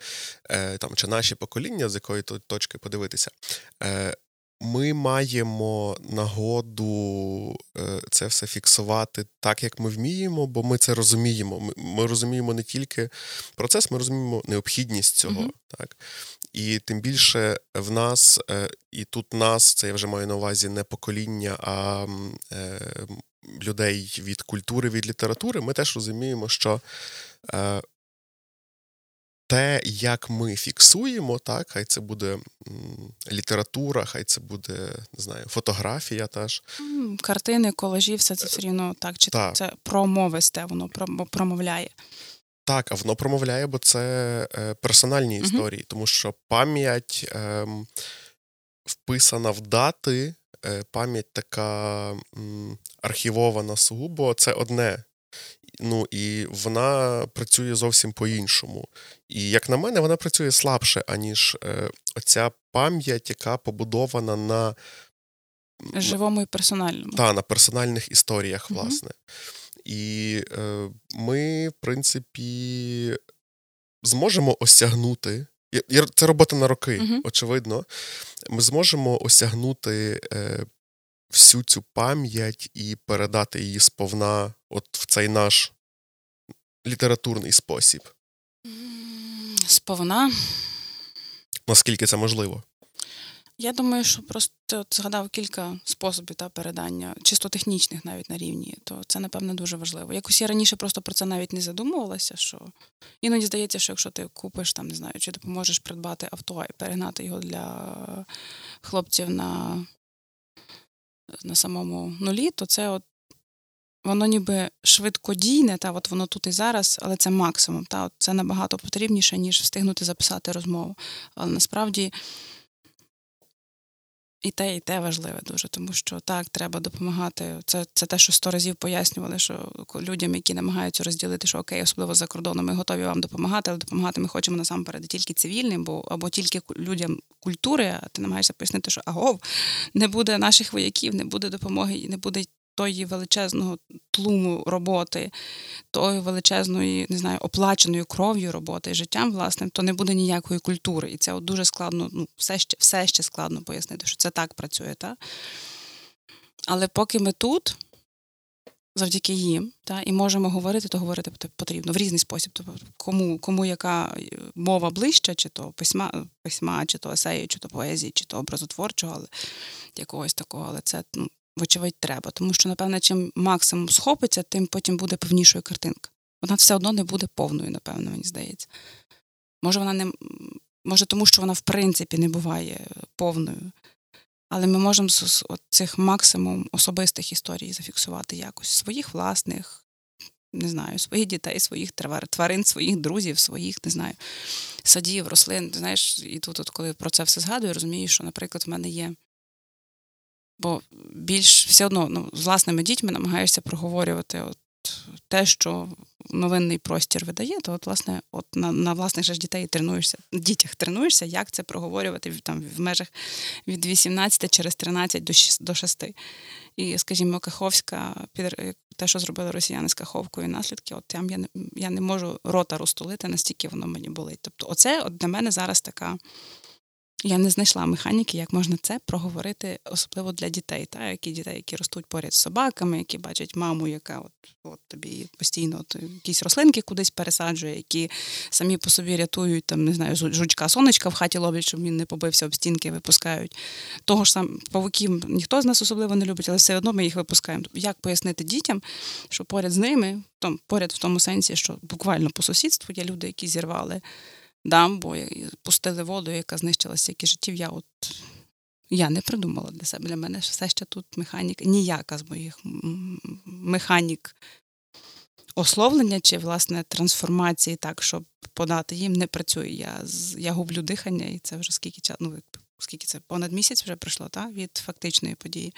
Е, там, Чи наші покоління, з якої точки подивитися, е, ми маємо нагоду е, це все фіксувати так, як ми вміємо, бо ми це розуміємо. Ми розуміємо не тільки процес, ми розуміємо необхідність цього. uh Так? І тим більше в нас, е, і тут нас, це я вже маю на увазі не покоління, а е, людей від культури, від літератури, ми теж розуміємо, що те, як ми фіксуємо, так, хай це буде література, хай це буде не знаю, фотографія теж. Картини, колажі, все це все рівно так, чи так. це промовисте, воно промовляє. Так, а воно промовляє, бо це е, персональні угу. історії, тому що пам'ять е, вписана в дати, е, пам'ять така архівована сугубо, це одне. Ну і вона працює зовсім по-іншому. І як на мене, вона працює слабше, аніж е, оця пам'ять, яка побудована на живому і персональному. Так, на персональних історіях, власне. Угу. І е, ми, в принципі, зможемо осягнути. Це робота на роки, uh очевидно. Ми зможемо осягнути е, всю цю пам'ять і передати її сповна от в цей наш літературний спосіб? Сповна. Наскільки це можливо? Я думаю, що просто от згадав кілька способів та передання, чисто технічних навіть на рівні, то це, напевне, дуже важливо. Якось я раніше просто про це навіть не задумувалася, що іноді здається, що якщо ти купиш там, не знаю, чи допоможеш придбати авто і перегнати його для хлопців на на самому нулі, то це от воно ніби швидкодійне, та от воно тут і зараз, але це максимум. Та от Це набагато потрібніше, ніж встигнути записати розмову. Але насправді. І те, і те важливе дуже, тому що так, треба допомагати. Це це те, що сто разів пояснювали, що людям, які намагаються розділити, що окей, особливо за кордоном, ми готові вам допомагати, але допомагати ми хочемо насамперед тільки цивільним, бо або тільки людям культури, а ти намагаєшся пояснити, що агов, не буде наших вояків, не буде допомоги, не буде тої величезного тлуму роботи, тої величезної, не знаю, оплаченою кров'ю роботи життям власним, то не буде ніякої культури. І це от дуже складно, ну, все ще все ще складно пояснити, що це так працює. Та? Але поки ми тут, завдяки їм, та, і можемо говорити, то говорити потрібно в різний спосіб. Тобто, кому кому яка мова ближча, чи то письма, письма, чи то есеї, чи то поезії, чи то образотворчого, але якогось такого. Але це ну, вочевидь, треба. Тому що, напевне, чим максимум схопиться, тим потім буде повнішою картинка. Вона все одно не буде повною, напевно, мені здається. Може, вона не може, тому що вона в принципі не буває повною. Але ми можемо з цих максимум особистих історій зафіксувати якось своїх власних, не знаю, своїх дітей, своїх тварин, своїх друзів, своїх, не знаю, садів, рослин. Знаєш, і тут, от, коли про це все згадую, розумію, що, наприклад, в мене є Бо більш все одно ну, з власними дітьми намагаєшся проговорювати от те, що новинний простір видає, то от, власне, от на на власних ж дітей тренуєшся, дітях тренуєшся, як це проговорювати там в межах від 18 через 13 до 6. І, скажімо, Каховська, те, що зробили росіяни з Каховкою, наслідки, от там я не я не можу рота розтулити, настільки воно мені болить. Тобто, оце от для мене зараз така я не знайшла механіки, як можна це проговорити, особливо для дітей, та які дітей, які ростуть поряд з собаками, які бачать маму, яка от от тобі постійно от, якісь рослинки кудись пересаджує, які самі по собі рятують там, не знаю, жучка, сонечка в хаті ловлять, щоб він не побився об стінки, випускають. Того ж сам павуків ніхто з нас особливо не любить, але все одно ми їх випускаємо. Як пояснити дітям, що поряд з ними, там поряд в тому сенсі, що буквально по сусідству є люди, які зірвали дамбу, пустили воду, яка знищила стільки життів. Я от я не придумала для себе. Для мене все ще тут механік, ніяка з моїх механік ословлення чи, власне, трансформації так, щоб подати їм, не працює. Я я гублю дихання, і це вже скільки часу, ну, скільки це понад місяць вже пройшло, та, від фактичної події.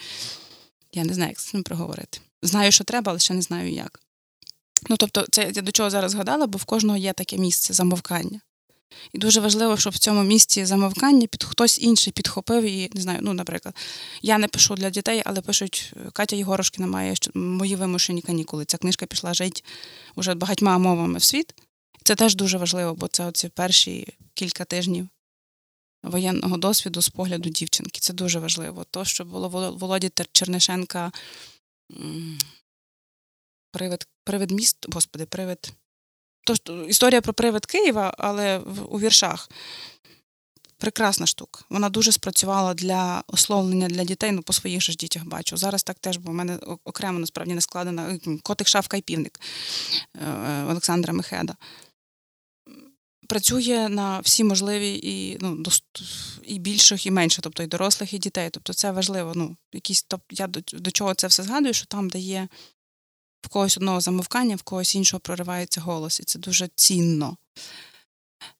Я не знаю, як з цим проговорити. Знаю, що треба, але ще не знаю як. Ну, тобто, це я до чого зараз згадала, бо в кожного є таке місце замовкання. І дуже важливо, щоб в цьому місці замовкання під хтось інший підхопив і не знаю. Ну, наприклад, я не пишу для дітей, але пишуть Катя Єгорошкіна має мої вимушені канікули. Ця книжка пішла жити вже багатьма мовами в світ. Це теж дуже важливо, бо це оці перші кілька тижнів воєнного досвіду з погляду дівчинки. Це дуже важливо. То, що було Володі Чернишенка привид, привид міст, господи, привид. Тож історія про привид Києва, але у віршах. Прекрасна штука. Вона дуже спрацювала для ословлення для дітей, ну по своїх же ж дітях бачу. Зараз так теж, бо в мене окремо насправді не складена котик шавка і півник е, Олександра Мехеда. Працює на всі можливі і ну, і більших, і менших, тобто і дорослих, і дітей. Тобто це важливо. Ну, якісь, тобто, Я до, до чого це все згадую, що там, де є в когось одного замовкання, в когось іншого проривається голос, і це дуже цінно.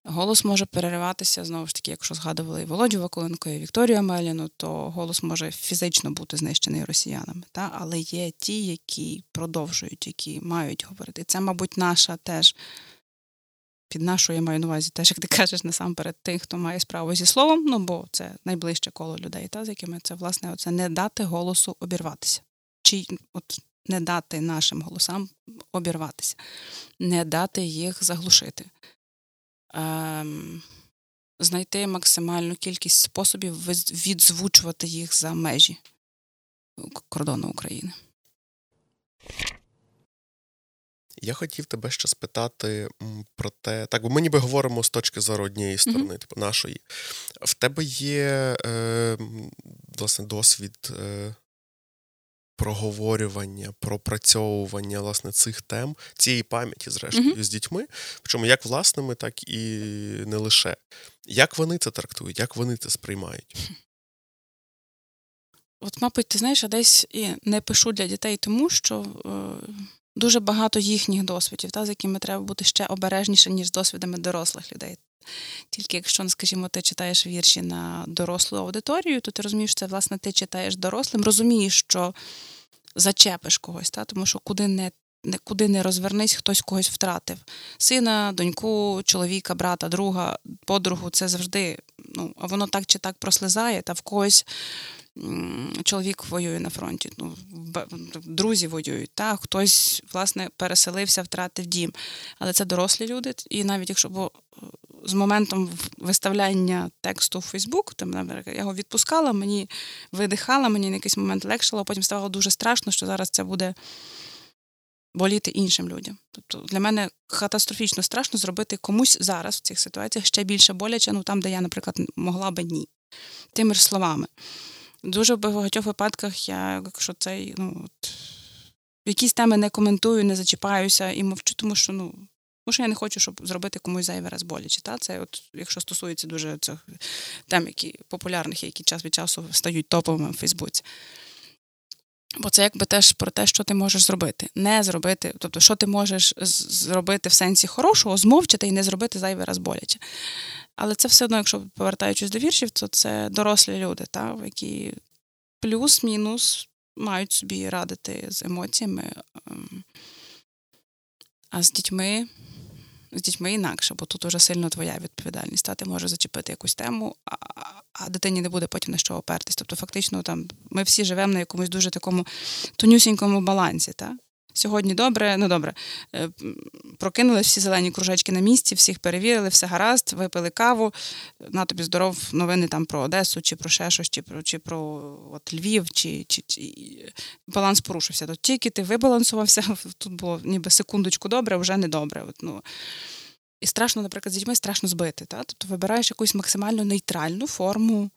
Голос може перериватися, знову ж таки, якщо згадували і Володю Вакуленко, і Вікторію Амеліну, то голос може фізично бути знищений росіянами. Та? Але є ті, які продовжують, які мають говорити. Це, мабуть, наша теж. Під нашою я маю на увазі, теж, як ти кажеш, насамперед тих, хто має справу зі словом, ну бо це найближче коло людей, та, з якими це, власне, оце не дати голосу обірватися. Чи от не дати нашим голосам обірватися, не дати їх заглушити, ем, знайти максимальну кількість способів відзвучувати їх за межі кордону України. Я хотів тебе ще спитати про те, так, бо ми ніби говоримо з точки зору однієї сторони, mm-hmm. типу нашої. В тебе є е, власне досвід е, проговорювання, пропрацьовування власне цих тем, цієї пам'яті, зрештою, mm-hmm. з дітьми, причому як власними, так і не лише. Як вони це трактують, як вони це сприймають? От, мабуть, ти знаєш, я десь і не пишу для дітей, тому що е, дуже багато їхніх досвідів, та, з якими треба бути ще обережніше, ніж з досвідами дорослих людей. Тільки якщо, ну, скажімо, ти читаєш вірші на дорослу аудиторію, то ти розумієш, що це, власне, ти читаєш дорослим, розумієш, що зачепиш когось, та? тому що куди не Куди не розвернись, хтось когось втратив. Сина, доньку, чоловіка, брата, друга, подругу це завжди, ну, а воно так чи так прослизає, та в когось чоловік воює на фронті, ну, друзі воюють, та хтось, власне, переселився, втратив дім. Але це дорослі люди, і навіть якщо бо з моментом виставляння тексту в Фейсбук, там, я його відпускала, мені видихала, мені на якийсь момент легшало, потім ставало дуже страшно, що зараз це буде боліти іншим людям. Тобто для мене катастрофічно страшно зробити комусь зараз в цих ситуаціях ще більше боляче, ну там, де я, наприклад, могла би ні. Тими ж словами. Дуже в багатьох випадках я, якщо цей, ну от якісь теми не коментую, не зачіпаюся і мовчу, тому що ну тому що я не хочу, щоб зробити комусь зайвий раз боляче. Та? Це от, якщо стосується дуже цих тем, які популярних, які час від часу стають топовими в Фейсбуці. Бо це якби теж про те, що ти можеш зробити. Не зробити, тобто, що ти можеш зробити в сенсі хорошого, змовчати і не зробити зайвий раз боляче. Але це все одно, якщо повертаючись до віршів, то це дорослі люди, та, які плюс-мінус мають собі радити з емоціями. Ем, а з дітьми з дітьми інакше, бо тут уже сильно твоя відповідальність. Та ти можеш зачепити якусь тему, а, а дитині не буде потім на що опертись. Тобто, фактично, там ми всі живемо на якомусь дуже такому тонюсінькому балансі. Та? Сьогодні добре, ну добре. Е, прокинули всі зелені кружечки на місці, всіх перевірили, все гаразд, випили каву. На тобі здоров новини там про Одесу, чи про ще щось, чи про чи про от, Львів, чи, чи, чи баланс порушився. Тут тільки ти вибалансувався, тут було ніби секундочку добре, вже не добре. От, ну. І страшно, наприклад, з дітьми страшно збити. Та? Тобто вибираєш якусь максимально нейтральну форму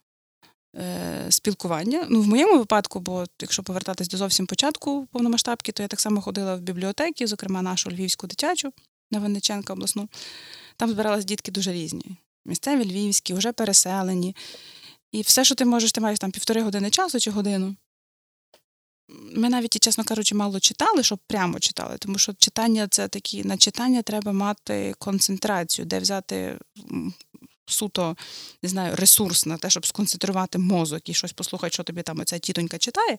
спілкування. Ну, В моєму випадку, бо якщо повертатись до зовсім початку повномасштабки, то я так само ходила в бібліотеки, зокрема нашу львівську дитячу на Винниченка обласну. Там збиралися дітки дуже різні. Місцеві львівські, вже переселені. І все, що ти можеш, ти маєш там півтори години часу чи годину. Ми навіть, чесно кажучи, мало читали, щоб прямо читали, тому що читання це такі, на читання треба мати концентрацію, де взяти суто не знаю, ресурс на те, щоб сконцентрувати мозок і щось послухати, що тобі там оця тітонька читає.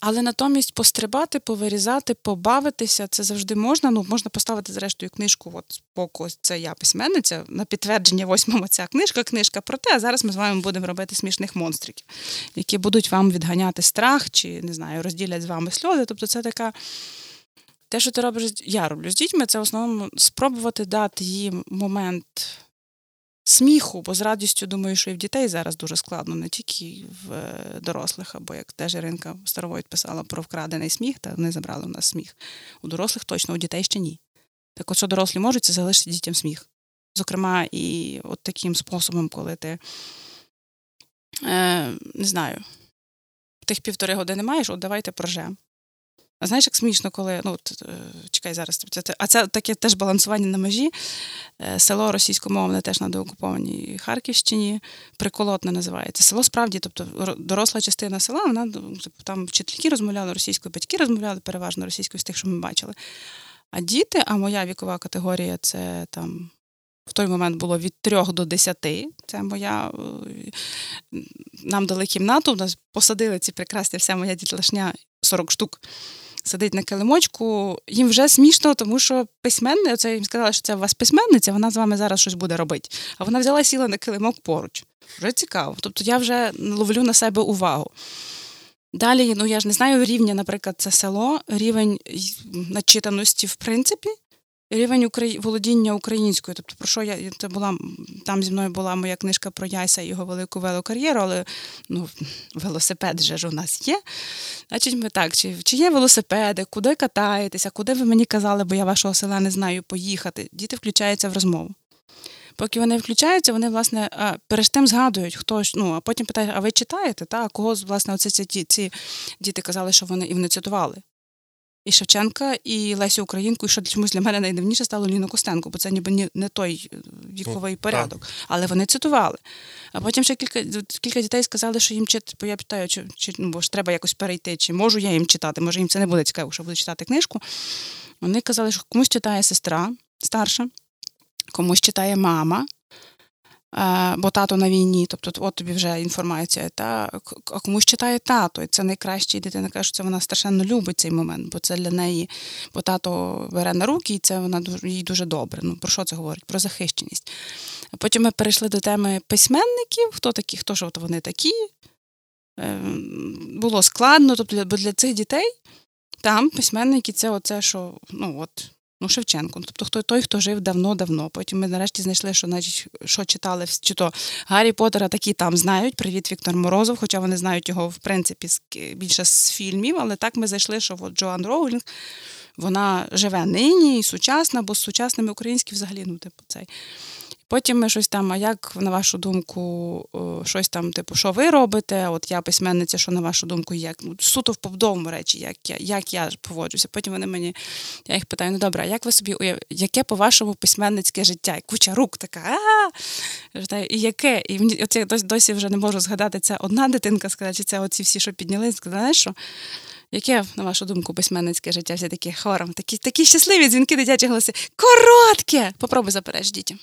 Але натомість пострибати, повирізати, побавитися це завжди можна. Ну, можна поставити, зрештою, книжку, от боку, це я письменниця, на підтвердження восьмому ця книжка, книжка про те, а зараз ми з вами будемо робити смішних монстриків, які будуть вам відганяти страх чи не знаю, розділять з вами сльози. Тобто, це така. Те, що ти робиш, я роблю з дітьми, це в основному спробувати дати їм момент сміху, бо з радістю думаю, що і в дітей зараз дуже складно, не тільки в е, дорослих, або як теж Іринка Старовойт писала про вкрадений сміх, та вони забрали в нас сміх. У дорослих точно, у дітей ще ні. Так от що дорослі можуть, це залишити дітям сміх. Зокрема, і от таким способом, коли ти е, не знаю, тих півтори години маєш, от давайте прожем. А знаєш, як смішно, коли ну от, е, чекай зараз, а це таке теж балансування на межі. Е, село російськомовне теж на деокупованій Харківщині, приколотне називається. Село справді, тобто доросла частина села, вона ну, типу, там вчительки розмовляли російською, батьки розмовляли переважно російською з тих, що ми бачили. А діти, а моя вікова категорія це там. В той момент було від трьох до десяти. Це моя. Е, нам дали кімнату, нас посадили ці прекрасні, вся моя дітлашня 40 штук сидить на килимочку, їм вже смішно, тому що письменниця, оце їм сказала, що це у вас письменниця, вона з вами зараз щось буде робити. А вона взяла сіла на килимок поруч. Вже цікаво. Тобто я вже ловлю на себе увагу. Далі, ну я ж не знаю рівня, наприклад, це село, рівень начитаності, в принципі, Рівень Украї... володіння українською. Тобто, про що я це була там зі мною була моя книжка про Яйса і його велику велокар'єру, але ну, велосипед же ж у нас є. Значить, ми так, чи чи є велосипеди, куди катаєтеся, куди ви мені казали, бо я вашого села не знаю поїхати. Діти включаються в розмову. Поки вони включаються, вони, власне, перед тим згадують, хто ну, а потім питають, а ви читаєте? Та? Кого, власне, оце ці, ці діти казали, що вони і вони цитували і Шевченка, і Лесю Українку, і що чомусь для мене найдивніше стало Ліну Костенко, бо це ніби не той віковий ну, порядок. Але вони цитували. А потім ще кілька кілька дітей сказали, що їм читати, бо я питаю, чи, чи ну, бо ж треба якось перейти, чи можу я їм читати, може їм це не буде цікаво, що буду читати книжку. Вони казали, що комусь читає сестра старша, комусь читає мама. Е, бо тато на війні, тобто от тобі вже інформація, та а комусь читає тато, і це найкраще, дитина каже, що це вона страшенно любить цей момент, бо це для неї, бо тато бере на руки, і це вона їй дуже добре. Ну про що це говорить? Про захищеність. Потім ми перейшли до теми письменників, хто такі, хто ж от вони такі. Е, було складно, тобто бо для цих дітей там письменники це оце, що ну от. Ну, Шевченко. Тобто хто той, хто жив давно-давно. Потім ми нарешті знайшли, що значить, що читали чи то Гаррі Поттера такі там знають. Привіт, Віктор Морозов, хоча вони знають його, в принципі, більше з фільмів, але так ми зайшли, що от Джоан Роулінг, вона живе нині і сучасна, бо з сучасними українські взагалі, ну, типу, цей. Потім ми щось там, а як, на вашу думку, щось там, типу, що ви робите? От я письменниця, що на вашу думку, як ну, суто в побудовому речі, як я як я поводжуся. Потім вони мені, я їх питаю: ну добре, а як ви собі уяв... яке по-вашому письменницьке життя? І куча рук така, а і яке? І мені я досі вже не можу згадати, це одна дитинка сказала, чи це оці всі, що підняли, сказали, що? Яке, на вашу думку, письменницьке життя? Всі такі хором, такі такі щасливі дзвінки, дитячі голоси. Коротке! Попробуй запереч дітям.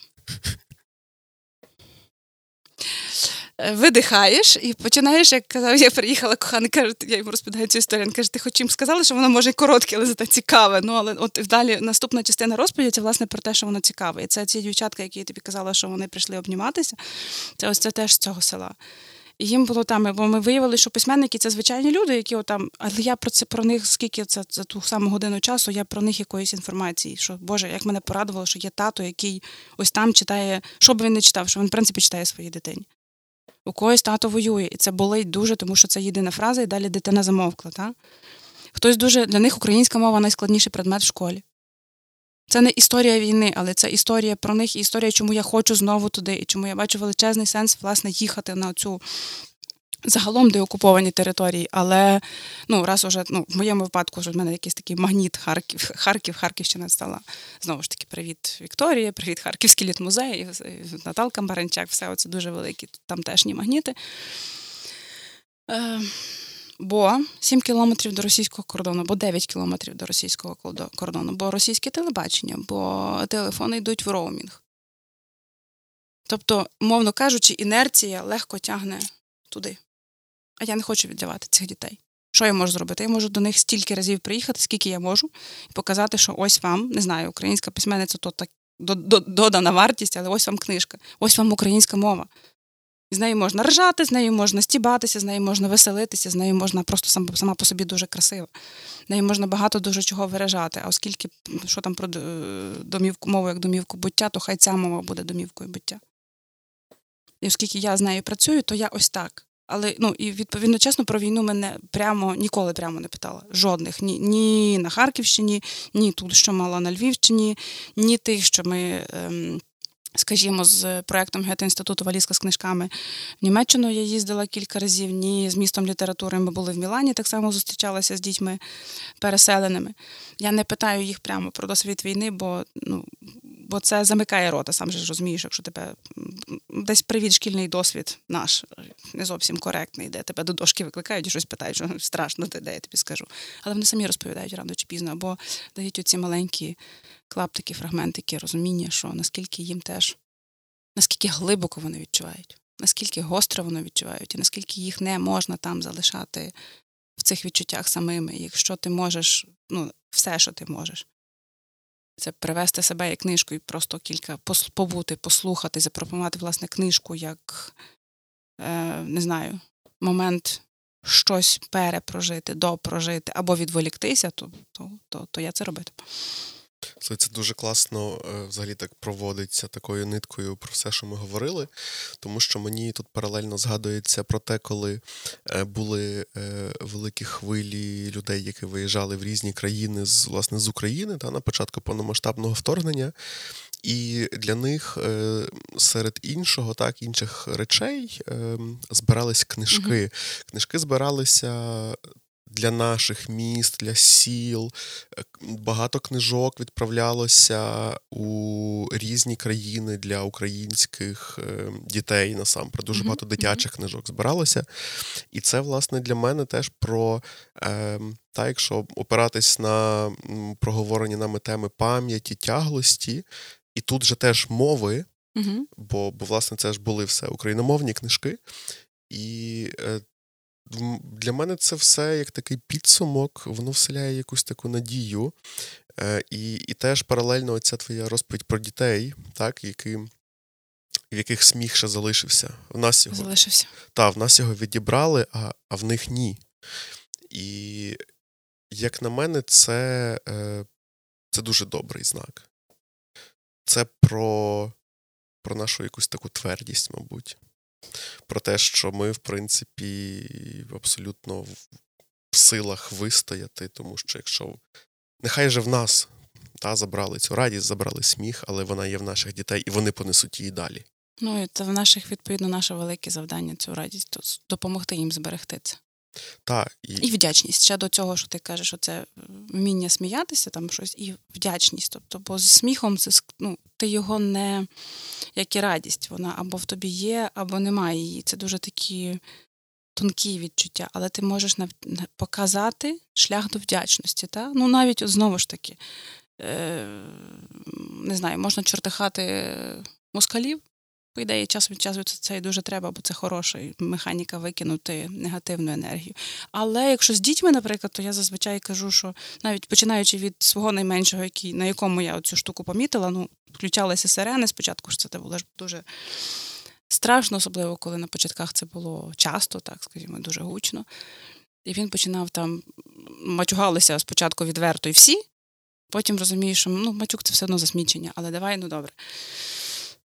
Е, видихаєш і починаєш, як казав, я приїхала коханий, каже, я йому розповідаю цю історію. Він каже, ти хоч їм сказали, що воно може коротке, але зате цікаве. Ну, але от далі наступна частина розповіді це власне про те, що воно цікаве. І це ці дівчатка, які я тобі казала, що вони прийшли обніматися. Це ось це теж з цього села. Їм було там, бо ми виявили, що письменники це звичайні люди, які отам, але я про це про них, скільки це за ту саму годину часу, я про них якоїсь інформації. Що Боже, як мене порадувало, що є тато, який ось там читає, що б він не читав, що він в принципі читає своїй дитині. У когось тато воює, і це болить дуже, тому що це єдина фраза, і далі дитина замовкла. Та? Хтось дуже для них українська мова найскладніший предмет в школі. Це не історія війни, але це історія про них і історія, чому я хочу знову туди, і чому я бачу величезний сенс власне їхати на цю загалом деокуповані території. Але ну, раз уже ну, в моєму випадку вже в мене якийсь такий магніт Харків, Харків, Харківщина стала. Знову ж таки, привіт, Вікторія, привіт, Харківський літмузей, Наталка Баранчак, все це дуже великі тамтешні магніти. Е, Бо 7 кілометрів до російського кордону, бо 9 кілометрів до російського кордону, бо російське телебачення, бо телефони йдуть в роумінг. Тобто, мовно кажучи, інерція легко тягне туди. А я не хочу віддавати цих дітей. Що я можу зробити? Я можу до них стільки разів приїхати, скільки я можу, і показати, що ось вам, не знаю, українська письменниця то так додана вартість, але ось вам книжка, ось вам українська мова. З нею можна ржати, з нею можна стібатися, з нею можна веселитися, з нею можна просто сам, сама по собі дуже красива. З нею можна багато дуже чого виражати. А оскільки що там про е, домівку мову як домівку буття, то хай ця мова буде домівкою буття. І оскільки я з нею працюю, то я ось так. Але ну і відповідно чесно про війну мене прямо ніколи прямо не питала. Жодних ні ні на Харківщині, ні тут, що мала на Львівщині, ні тих, що ми. Ем, Скажімо, з проектом Гет інституту Валізка з книжками в Німеччину я їздила кілька разів, ні з містом літератури ми були в Мілані, так само зустрічалася з дітьми переселеними. Я не питаю їх прямо про досвід війни, бо ну, бо це замикає рота, сам же розумієш, якщо тебе десь привіт, шкільний досвід наш не зовсім коректний, де тебе до дошки викликають і щось питають, що страшно, де я тобі скажу. Але вони самі розповідають рано чи пізно, або дають оці маленькі клаптики, фрагментики, розуміння, що наскільки їм теж, наскільки глибоко вони відчувають, наскільки гостро вони відчувають, і наскільки їх не можна там залишати в цих відчуттях самими. Якщо ти можеш, ну, все, що ти можеш. Це привести себе як книжку і просто кілька побути, послухати, запропонувати власне книжку як, е, не знаю, момент щось перепрожити, допрожити або відволіктися, то, то, то, то я це робитиму. Це дуже класно е, взагалі так проводиться такою ниткою про все, що ми говорили, тому що мені тут паралельно згадується про те, коли е, були е, великі хвилі людей, які виїжджали в різні країни з власне з України та на початку повномасштабного вторгнення. І для них серед іншого, так, інших речей збирались книжки. Книжки збиралися для наших міст, для сіл. Е, багато книжок відправлялося у різні країни для українських е, дітей насамперед. Дуже багато дитячих книжок збиралося. І це, власне, для мене теж про. Е, та, якщо опиратись на проговорені нами теми пам'яті, тяглості, і тут же теж мови, uh бо, бо, власне, це ж були все україномовні книжки. І для мене це все як такий підсумок, воно вселяє якусь таку надію. Е, і і теж паралельно оця твоя розповідь про дітей, так, які, в яких сміх ще залишився. В нас його, Залишився. Так, в нас його відібрали, а а в них ні. І, як на мене, це, е, це дуже добрий знак. Це про, про нашу якусь таку твердість, мабуть про те, що ми, в принципі, абсолютно в силах вистояти, тому що якщо нехай же в нас та, забрали цю радість, забрали сміх, але вона є в наших дітей, і вони понесуть її далі. Ну і це в наших, відповідно, наше велике завдання цю радість допомогти їм зберегти це. Та, і... і вдячність. Ще до цього, що ти кажеш, що це вміння сміятися, там щось, і вдячність. Тобто, бо з сміхом це ну, ти його не як і радість. Вона або в тобі є, або немає її. Це дуже такі тонкі відчуття, але ти можеш показати шлях до вдячності. Та? Ну, навіть знову ж таки, е, не знаю, можна чортихати москалів. По ідеї, час від часу це і дуже треба, бо це хороша механіка викинути негативну енергію. Але якщо з дітьми, наприклад, то я зазвичай кажу, що навіть починаючи від свого найменшого, який, на якому я цю штуку помітила, ну, включалися сирени спочатку, що це було ж дуже Страшно, особливо, коли на початках це було часто, так скажімо, дуже гучно. І він починав там матюгалися спочатку відверто і всі, потім розумієш, що ну, матюк це все одно засмічення, але давай, ну добре.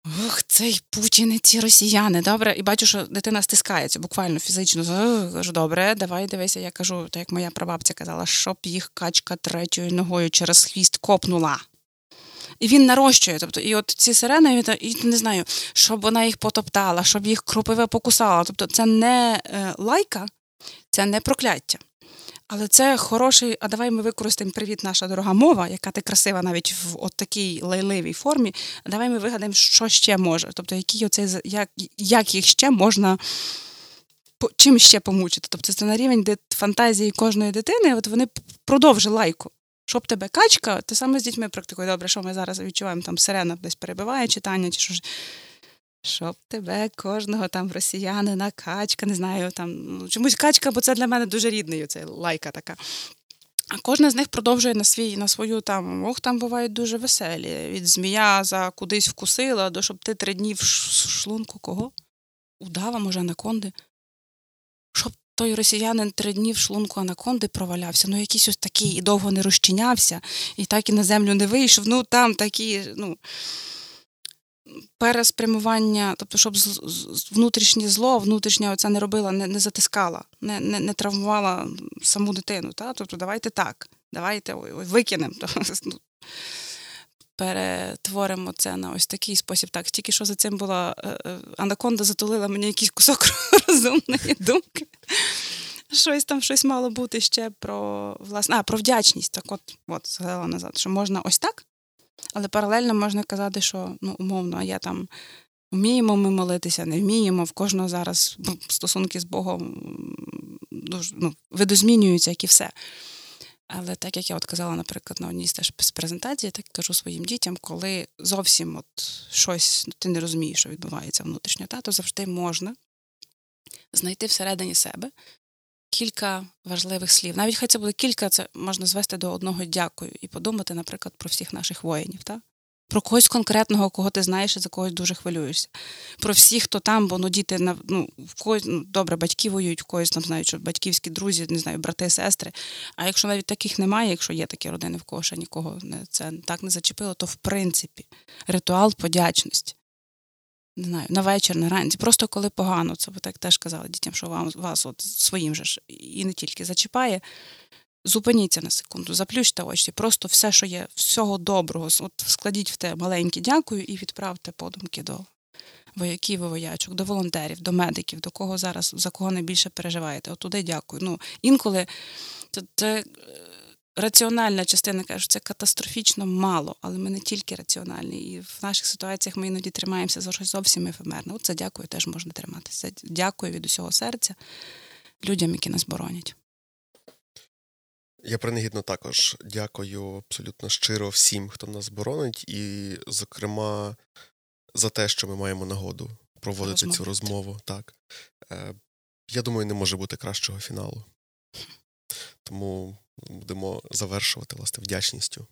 Ох, цей Путін і ці росіяни, добре. І бачу, що дитина стискається буквально фізично. Кажу, добре, давай дивися. Я кажу, так як моя прабабця казала, щоб їх качка третьою ногою через хвіст копнула. І він нарощує. Тобто, і от ці сирени, і не знаю, щоб вона їх потоптала, щоб їх кропиве покусала. Тобто, це не е, лайка, це не прокляття. Але це хороший, а давай ми використаємо привіт, наша дорога мова, яка ти красива навіть в от такій лайливій формі. Давай ми вигадаємо, що ще може. Тобто, який оцей, як як їх ще можна чим ще помучити. Тобто це на рівень де фантазії кожної дитини, от вони продовжили лайку. Щоб тебе качка, ти саме з дітьми практикує. Добре, що ми зараз відчуваємо, там сирена десь перебиває читання, чи що ж. Щоб тебе кожного там росіянина, качка, не знаю, там ну, чомусь качка, бо це для мене дуже рідний, це лайка така. А кожна з них продовжує на свій, на свою там, ох, там бувають дуже веселі. Від змія за кудись вкусила, до щоб ти три дні в шлунку кого? Удава, може, анаконди. Щоб той росіянин три дні в шлунку анаконди провалявся, ну якийсь ось такий і довго не розчинявся, і так і на землю не вийшов. Ну там такі, ну переспрямування, тобто, щоб внутрішнє зло, внутрішня оця не робила, не не затискала, не не, не травмувала саму дитину. Та? Тобто, давайте так, давайте викинемо. Ну, перетворимо це на ось такий спосіб. Так, тільки що за цим була е, е, Анаконда затулила мені якийсь кусок розумної думки. Щось там щось мало бути ще про власне, а, про вдячність. Так, от, от згадала назад, що можна ось так, але паралельно можна казати, що ну, умовно, я там вміємо ми молитися, не вміємо. В кожного зараз стосунки з Богом ну, видозмінюються, як і все. Але так як я от казала, наприклад, на одній з презентації, так кажу своїм дітям, коли зовсім от щось ну, ти не розумієш, що відбувається внутрішньо, та, то завжди можна знайти всередині себе кілька важливих слів. Навіть хай це буде кілька, це можна звести до одного дякую і подумати, наприклад, про всіх наших воїнів. Так? Про когось конкретного, кого ти знаєш і за когось дуже хвилюєшся. Про всіх, хто там, бо ну діти ну, в когось ну, добре, батьки воюють, в когось там знають, що батьківські друзі, не знаю, брати, сестри. А якщо навіть таких немає, якщо є такі родини, в кого ще нікого не це так не зачепило, то в принципі ритуал подячності не знаю, на вечір, на ранці, просто коли погано, це ви так теж казали дітям, що вам вас от своїм же ж і не тільки зачіпає. Зупиніться на секунду, заплющте очі, просто все, що є, всього доброго, от складіть в те маленьке дякую і відправте подумки до вояків і воячок, до волонтерів, до медиків, до кого зараз за кого найбільше переживаєте. От туди дякую. Ну, Інколи це, це раціональна частина каже, що це катастрофічно мало, але ми не тільки раціональні. І в наших ситуаціях ми іноді тримаємося за щось зовсім ефемерне. От це дякую, теж можна триматися. Дякую від усього серця людям, які нас боронять. Я принагідно також дякую абсолютно щиро всім, хто нас боронить, і, зокрема, за те, що ми маємо нагоду проводити Розмовити. цю розмову. Так. Е, Я думаю, не може бути кращого фіналу. Тому будемо завершувати власне вдячністю.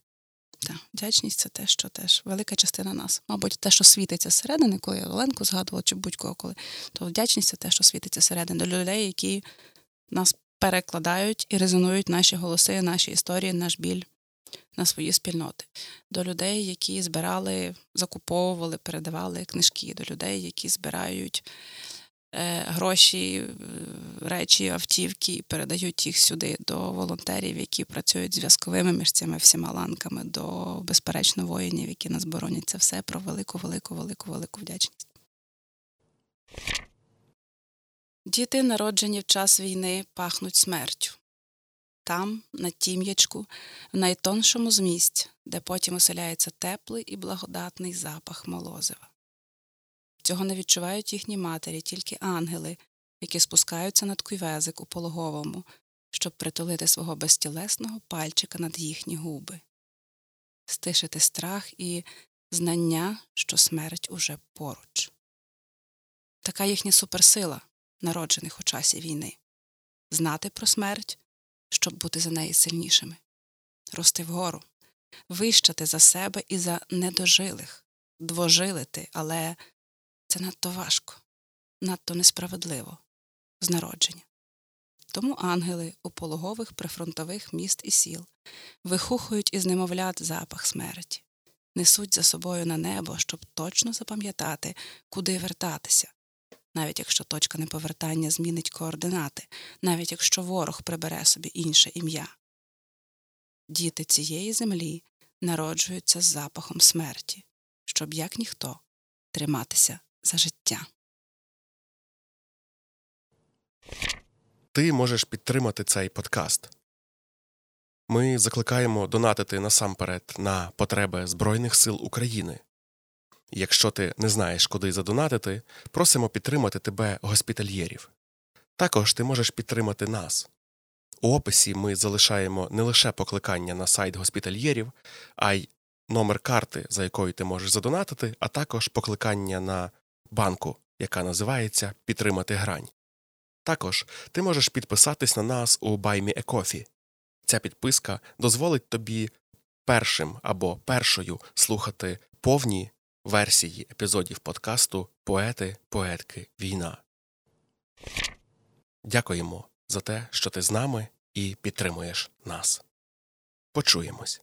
Так, вдячність це те, що теж велика частина нас. Мабуть, те, що світиться зсередини, коли я Оленку згадувала, чи будь-кого коли, то вдячність це те, що світиться зсередини до людей, які нас перекладають і резонують наші голоси, наші історії, наш біль на свої спільноти, до людей, які збирали, закуповували, передавали книжки, до людей, які збирають гроші, е, речі, автівки і передають їх сюди до волонтерів, які працюють зв'язковими між цими всіма ланками, до безперечно воїнів, які нас боронять. Це все про велику, велику, велику, велику вдячність. Діти, народжені в час війни, пахнуть смертю. Там, на тім'ячку, в найтоншому з де потім оселяється теплий і благодатний запах молозива. Цього не відчувають їхні матері, тільки ангели, які спускаються над куйвезик у пологовому, щоб притулити свого безтілесного пальчика над їхні губи, стишити страх і знання, що смерть уже поруч. Така їхня суперсила, народжених у часі війни. Знати про смерть, щоб бути за неї сильнішими, рости вгору, вищати за себе і за недожилих, двожилити, але це надто важко, надто несправедливо з народження. Тому ангели у пологових прифронтових міст і сіл вихухують із немовлят запах смерті, несуть за собою на небо, щоб точно запам'ятати, куди вертатися, навіть якщо точка неповертання змінить координати, навіть якщо ворог прибере собі інше ім'я. Діти цієї землі народжуються з запахом смерті, щоб як ніхто триматися за життя. Ти можеш підтримати цей подкаст. Ми закликаємо донатити насамперед на потреби Збройних сил України. Якщо ти не знаєш, куди задонатити, просимо підтримати тебе госпітальєрів. Також ти можеш підтримати нас. У описі ми залишаємо не лише покликання на сайт госпітальєрів, а й номер карти, за якою ти можеш задонатити, а також покликання на банку, яка називається Підтримати грань. Також ти можеш підписатись на нас у BuyMeACoffee. Ця підписка дозволить тобі першим або першою слухати повні версії епізодів подкасту Поети, поетки, війна. Дякуємо за те, що ти з нами і підтримуєш нас. Почуємось.